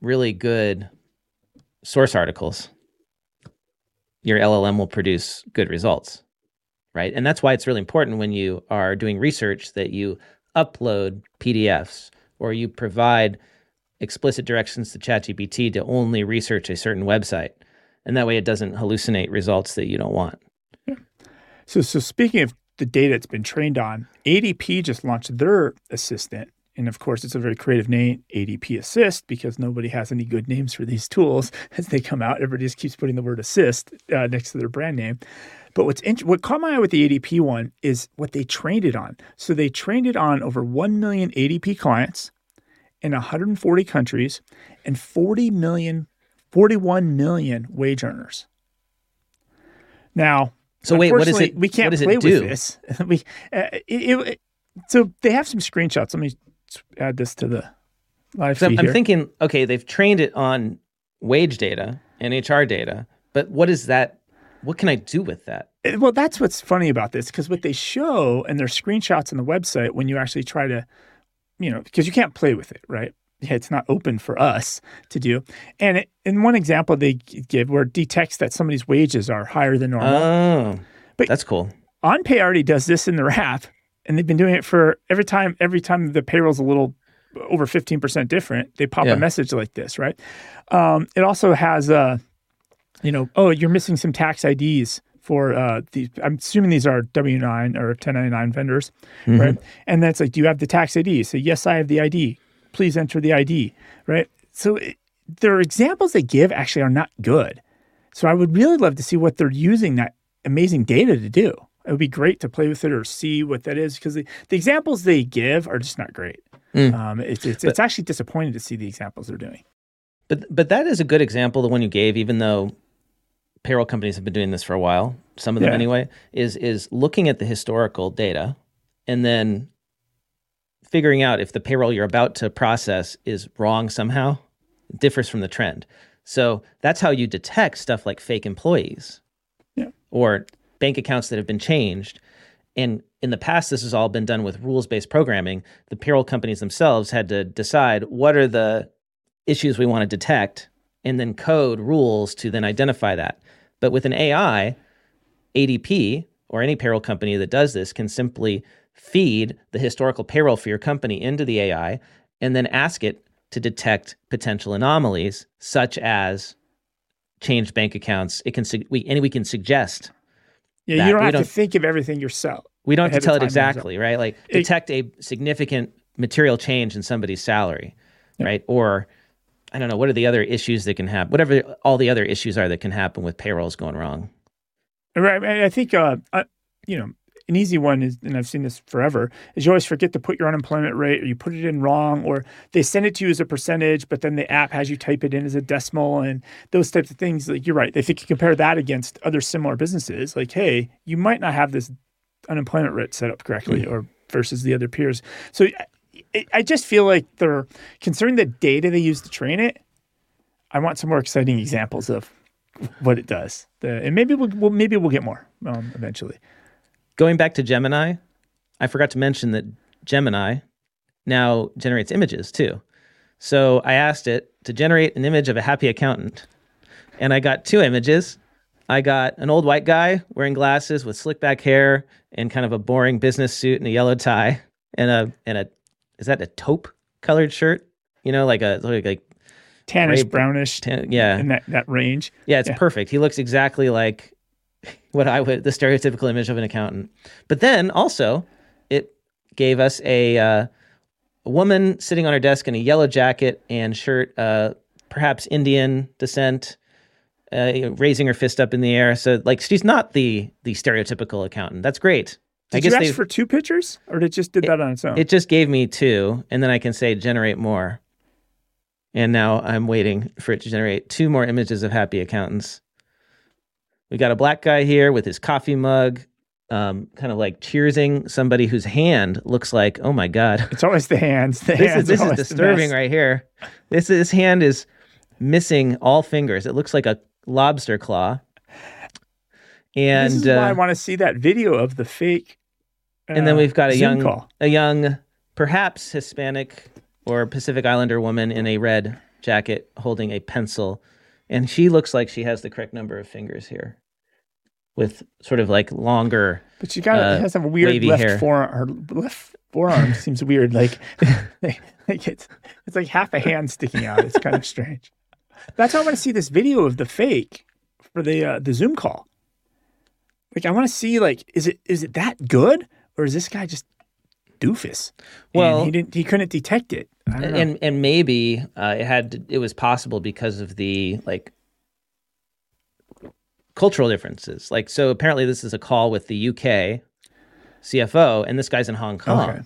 B: really good source articles, your LLM will produce good results, right? And that's why it's really important when you are doing research that you upload PDFs or you provide explicit directions to ChatGPT to only research a certain website. And that way it doesn't hallucinate results that you don't want.
A: Yeah. So, so speaking of the data it's been trained on, ADP just launched their assistant and of course, it's a very creative name, ADP Assist, because nobody has any good names for these tools *laughs* as they come out. Everybody just keeps putting the word assist uh, next to their brand name. But what's int- what caught my eye with the ADP one is what they trained it on. So they trained it on over 1 million ADP clients in 140 countries and 40 million, 41 million wage earners. Now,
B: so wait, what is it?
A: We can't play with this. *laughs* we, uh, it, it, so they have some screenshots. Let me add this to the live feed.
B: I'm, I'm thinking, okay, they've trained it on wage data and HR data, but what is that? What can I do with that?
A: Eh, well, that's what's funny about this because what they show and their screenshots on the website when you actually try to, you know, because you can't play with it, right? Yeah, it's not open for us to do. And it, in one example they give where it detects that somebody's wages are higher than normal.
B: Oh, but that's cool.
A: OnPay already does this in their app, and they've been doing it for every time every time the payroll's a little over 15% different they pop yeah. a message like this right um, it also has a you know, oh, you're missing some tax IDs for uh, these. I'm assuming these are W nine or 1099 vendors,
B: Mm-hmm.
A: right? And that's like, do you have the tax ID? So yes, I have the ID. Please enter the ID, right? So it, their examples they give actually are not good. So I would really love to see what they're using that amazing data to do. It would be great to play with it or see what that is because the, the examples they give are just not great.
B: Mm.
A: Um, it's, it's, it's actually disappointing to see the examples they're doing.
B: But but that is a good example, the one you gave, even though payroll companies have been doing this for a while, some of them
A: Yeah.
B: anyway, is is looking at the historical data and then figuring out if the payroll you're about to process is wrong somehow, differs from the trend. So that's how you detect stuff like fake employees
A: Yeah.
B: or bank accounts that have been changed. And in the past, this has all been done with rules based programming. The payroll companies themselves had to decide what are the issues we want to detect and then code rules to then identify that. But with an AI, ADP or any payroll company that does this can simply feed the historical payroll for your company into the AI and then ask it to detect potential anomalies such as changed bank accounts. It can we and we can suggest
A: Yeah,
B: that.
A: you don't
B: We
A: have
B: don't-
A: to think of everything yourself.
B: we don't have to tell it exactly, right? Like
A: It-
B: detect a significant material change in somebody's salary, right? Or I don't know, what are the other issues that can happen? Whatever all the other issues are that can happen with payrolls going wrong.
A: Right. I think, uh, uh, you know, an easy one is, and I've seen this forever, is you always forget to put your unemployment rate or you put it in wrong or they send it to you as a percentage, but then the app has you type it in as a decimal and those types of things. Like you're right. If you compare that against other similar businesses, like, hey, you might not have this unemployment rate set up correctly or versus the other peers. So I, I just feel like they're considering the data they use to train it. I want some more exciting examples of what it does. The, and maybe we'll, we'll maybe we'll get more um, eventually.
B: Going back to Gemini, I forgot to mention that Gemini now generates images too. So I asked it to generate an image of a happy accountant, and I got two images. I got an old white guy wearing glasses with slick back hair and kind of a boring business suit and a yellow tie and a and a is that a taupe colored shirt? You know, like a like, like
A: Tannish,
B: Gray-
A: brownish,
B: tan- yeah,
A: in that, that range.
B: yeah, it's
A: Yeah.
B: perfect. He looks exactly like *laughs* what I would the stereotypical image of an accountant. But then also, it gave us a, uh, a woman sitting on her desk in a yellow jacket and shirt, uh, perhaps Indian descent, uh, raising her fist up in the air. So like she's not the the stereotypical accountant. That's great. I
A: Did
B: guess
A: you
B: they
A: ask for two pictures, or did it just did that on its own?
B: it just gave me two, and then I can say generate more. And now I'm waiting for it to generate two more images of happy accountants. We got a black guy here with his coffee mug, um, kind of like cheersing somebody whose hand looks like, oh my God.
A: it's always the hands. The
B: This is, this is disturbing right here. This, this hand is missing all fingers. It looks like a lobster claw. And
A: this is why I
B: uh,
A: want to see that video of the fake.
B: And then
A: uh,
B: we've got a young
A: call.
B: a young perhaps hispanic or pacific islander woman in a red jacket holding a pencil and she looks like she has the correct number of fingers here with sort of like longer
A: But she got
B: uh,
A: has some weird left
B: hair.
A: forearm. Her left forearm *laughs* seems weird. Like, *laughs* *laughs* like it's it's like half a hand sticking out. It's kind of strange. That's how I want to see this video of the fake for the uh, the Zoom call. Like, I want to see like is it is it that good or is this guy just doofus? And
B: Well-
A: he didn't he couldn't detect it. I don't know.
B: and and maybe uh, it had to, it was possible because of the like cultural differences like so apparently this is a call with the UK CFO and this guy's in Hong Kong
A: Okay.
B: right?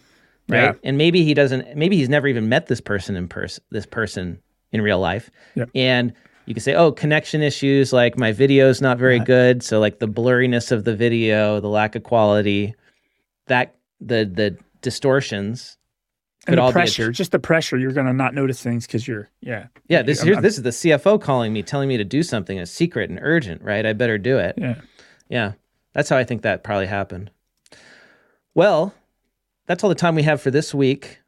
A: Yeah.
B: And maybe he doesn't. Maybe he's never even met this person in person. This person in real life,
A: Yep.
B: and you can say, "Oh, connection issues. Like my video's not very good. So like the blurriness of the video, the lack of quality, that the the distortions
A: and
B: could all
A: the
B: be.
A: pressure,
B: attr-
A: just the pressure, you're gonna not notice things because you're yeah
B: yeah, this
A: I'm-
B: this is the CFO calling me, telling me to do something. It's secret and urgent, right? I better do it.
A: yeah.
B: Yeah, that's how I think that probably happened. Well, that's all the time we have for this week.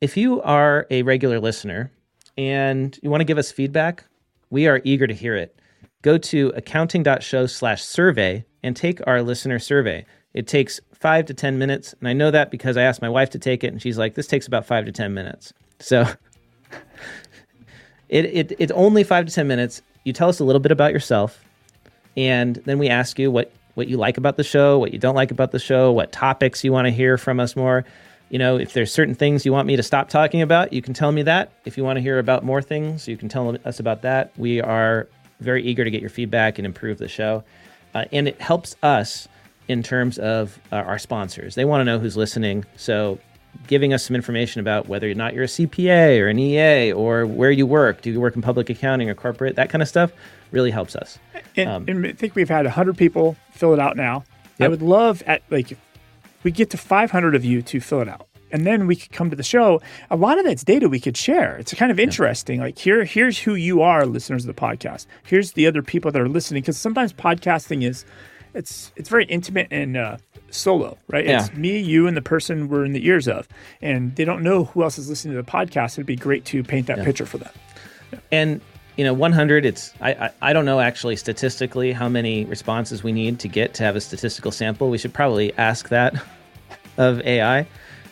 B: If you are a regular listener and you want to give us feedback, we are eager to hear it. Go to accounting.show slash survey and take our listener survey. It takes five to 10 minutes. And I know that because I asked my wife to take it and she's like, this takes about five to 10 minutes. So *laughs* it, it, it's only five to 10 minutes. you tell us a little bit about yourself, and then we ask you what what you like about the show, what you don't like about the show, what topics you want to hear from us more. You know, if there's certain things you want me to stop talking about, you can tell me that. If you want to hear about more things, you can tell us about that. We are very eager to get your feedback and improve the show. Uh, and it helps us in terms of uh, our sponsors. They want to know who's listening. So giving us some information about whether or not you're a CPA or an EA or where you work. Do you work in public accounting or corporate? That kind of stuff really helps us.
A: And, um, and I think we've had 100 people fill it out now. Yep. I would love at like we get to 500 of you to fill it out. And then we could come to the show. A lot of that's data we could share. It's kind of interesting. Like here, here's who you are, listeners of the podcast. Here's the other people that are listening. Because sometimes podcasting is, it's it's very intimate and uh, solo, right? Yeah. It's me, you, and the person we're in the ears of, and they don't know who else is listening to the podcast. It'd be great to paint that yeah. picture for them.
B: Yeah. And you know, 100. It's I, I, I don't know actually statistically how many responses we need to get to have a statistical sample. We should probably ask that *laughs* of AI.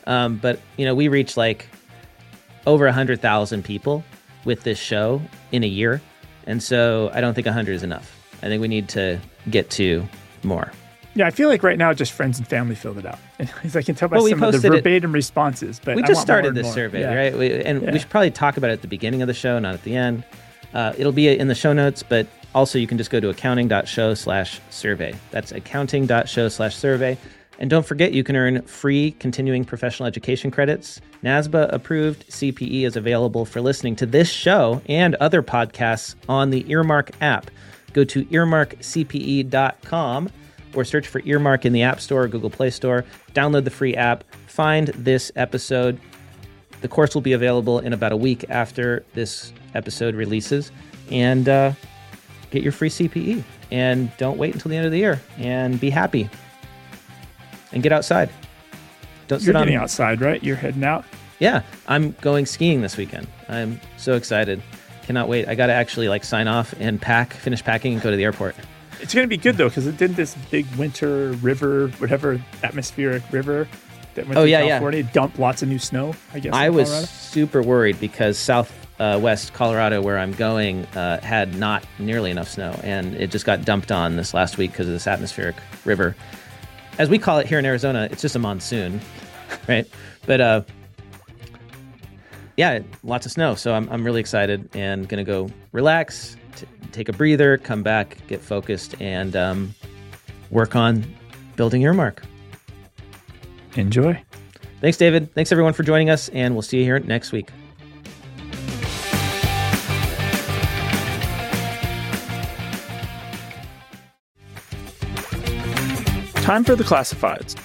B: Um, but you know, we reach like over a hundred thousand people with this show in a year, and so I don't think 100 is enough. I think we need to get to more.
A: Yeah, I feel like right now just friends and family filled it out. As *laughs* I can tell by well, some of the verbatim it, responses. But
B: we just started this survey, yeah. right? We, and yeah. we should probably talk about it at the beginning of the show, not at the end. Uh, it'll be in the show notes, but also you can just go to accounting.show slash survey. That's accounting.show slash survey. And don't forget, you can earn free continuing professional education credits. NASBA approved CPE is available for listening to this show and other podcasts on the Earmark app. Go to earmarkcpe.com or search for Earmark in the App Store or Google Play Store. Download the free app. Find this episode. The course will be available in about a week after this episode releases. And uh, get your free CPE. And don't wait until the end of the year. And be happy. And get outside.
A: Don't You're getting on... outside, right? You're heading out?
B: Yeah, I'm going skiing this weekend. I'm so excited. Cannot wait. I got to actually like sign off and pack, finish packing, and go to the airport.
A: It's going to be good though because it did this big winter river, whatever atmospheric river that went oh, yeah, California, yeah. dumped lots of new snow. I guess.
B: I was super worried because south uh, west Colorado, where I'm going, uh, had not nearly enough snow, and it just got dumped on this last week because of this atmospheric river. As we call it here in Arizona, it's just a monsoon, *laughs* right? But uh, yeah, lots of snow. So I'm I'm really excited and gonna go relax, t- take a breather, come back, get focused, and um, work on building Earmark.
A: Enjoy.
B: Thanks, David. Thanks, everyone, for joining us, and we'll see you here next week.
A: Time for the classifieds.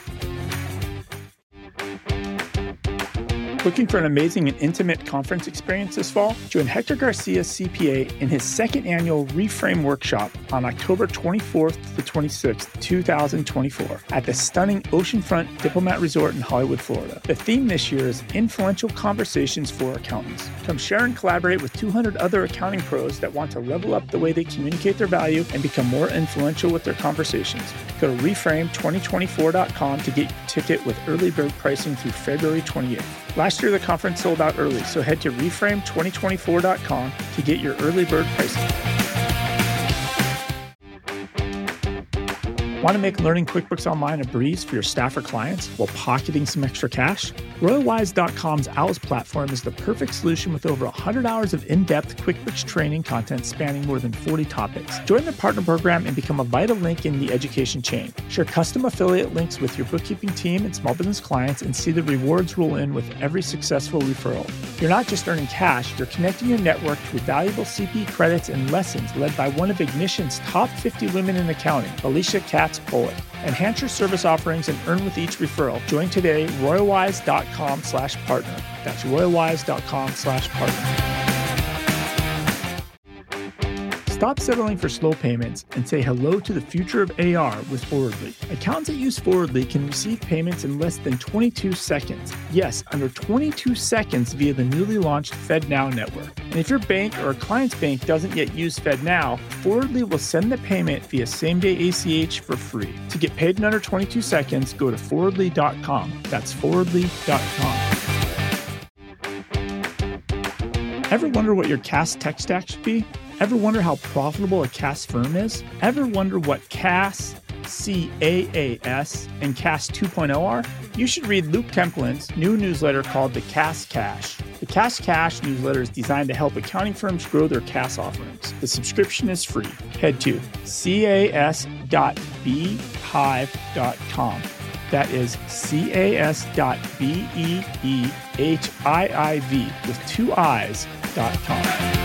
A: Looking for an amazing and intimate conference experience this fall? Join Hector Garcia, CPA, in his second annual Reframe Workshop on October 24th to 26th, 2024, at the stunning Oceanfront Diplomat Resort in Hollywood, Florida. The theme this year is Influential Conversations for Accountants. Come share and collaborate with 200 other accounting pros that want to level up the way they communicate their value and become more influential with their conversations. Go to reframe2024.com to get your ticket with early bird pricing through February 28th. Last year, the conference sold out early, so head to reframe2024.com to get your early bird pricing. Want to make learning QuickBooks Online a breeze for your staff or clients while pocketing some extra cash? RoyalWise.com's OWLS platform is the perfect solution with over 100 hours of in depth QuickBooks training content spanning more than 40 topics. Join the partner program and become a vital link in the education chain. Share custom affiliate links with your bookkeeping team and small business clients and see the rewards roll in with every successful referral. You're not just earning cash, you're connecting your network to valuable CP credits and lessons led by one of Ignition's top 50 women in accounting, Alicia Katz Pollock. Enhance your service offerings and earn with each referral. Join today, royalwise.com slash partner. That's royalwise.com slash partner. Stop settling for slow payments and say hello to the future of AR with Forwardly. Accounts that use Forwardly can receive payments in less than 22 seconds. Yes, under 22 seconds via the newly launched FedNow network. And if your bank or a client's bank doesn't yet use FedNow, Forwardly will send the payment via same day ACH for free. To get paid in under 22 seconds, go to forwardly.com. That's forwardly.com. Ever wonder what your CAS tech stack should be? Ever wonder how profitable a CAS firm is? Ever wonder what CAS, CAAS, and CAS 2.0 are? You should read Luke Templin's new newsletter called the CAS Cash. The CAS Cash newsletter is designed to help accounting firms grow their CAS offerings. The subscription is free. Head to cas.beehiiv.com. That is cas.beehiiv with two eyes.com.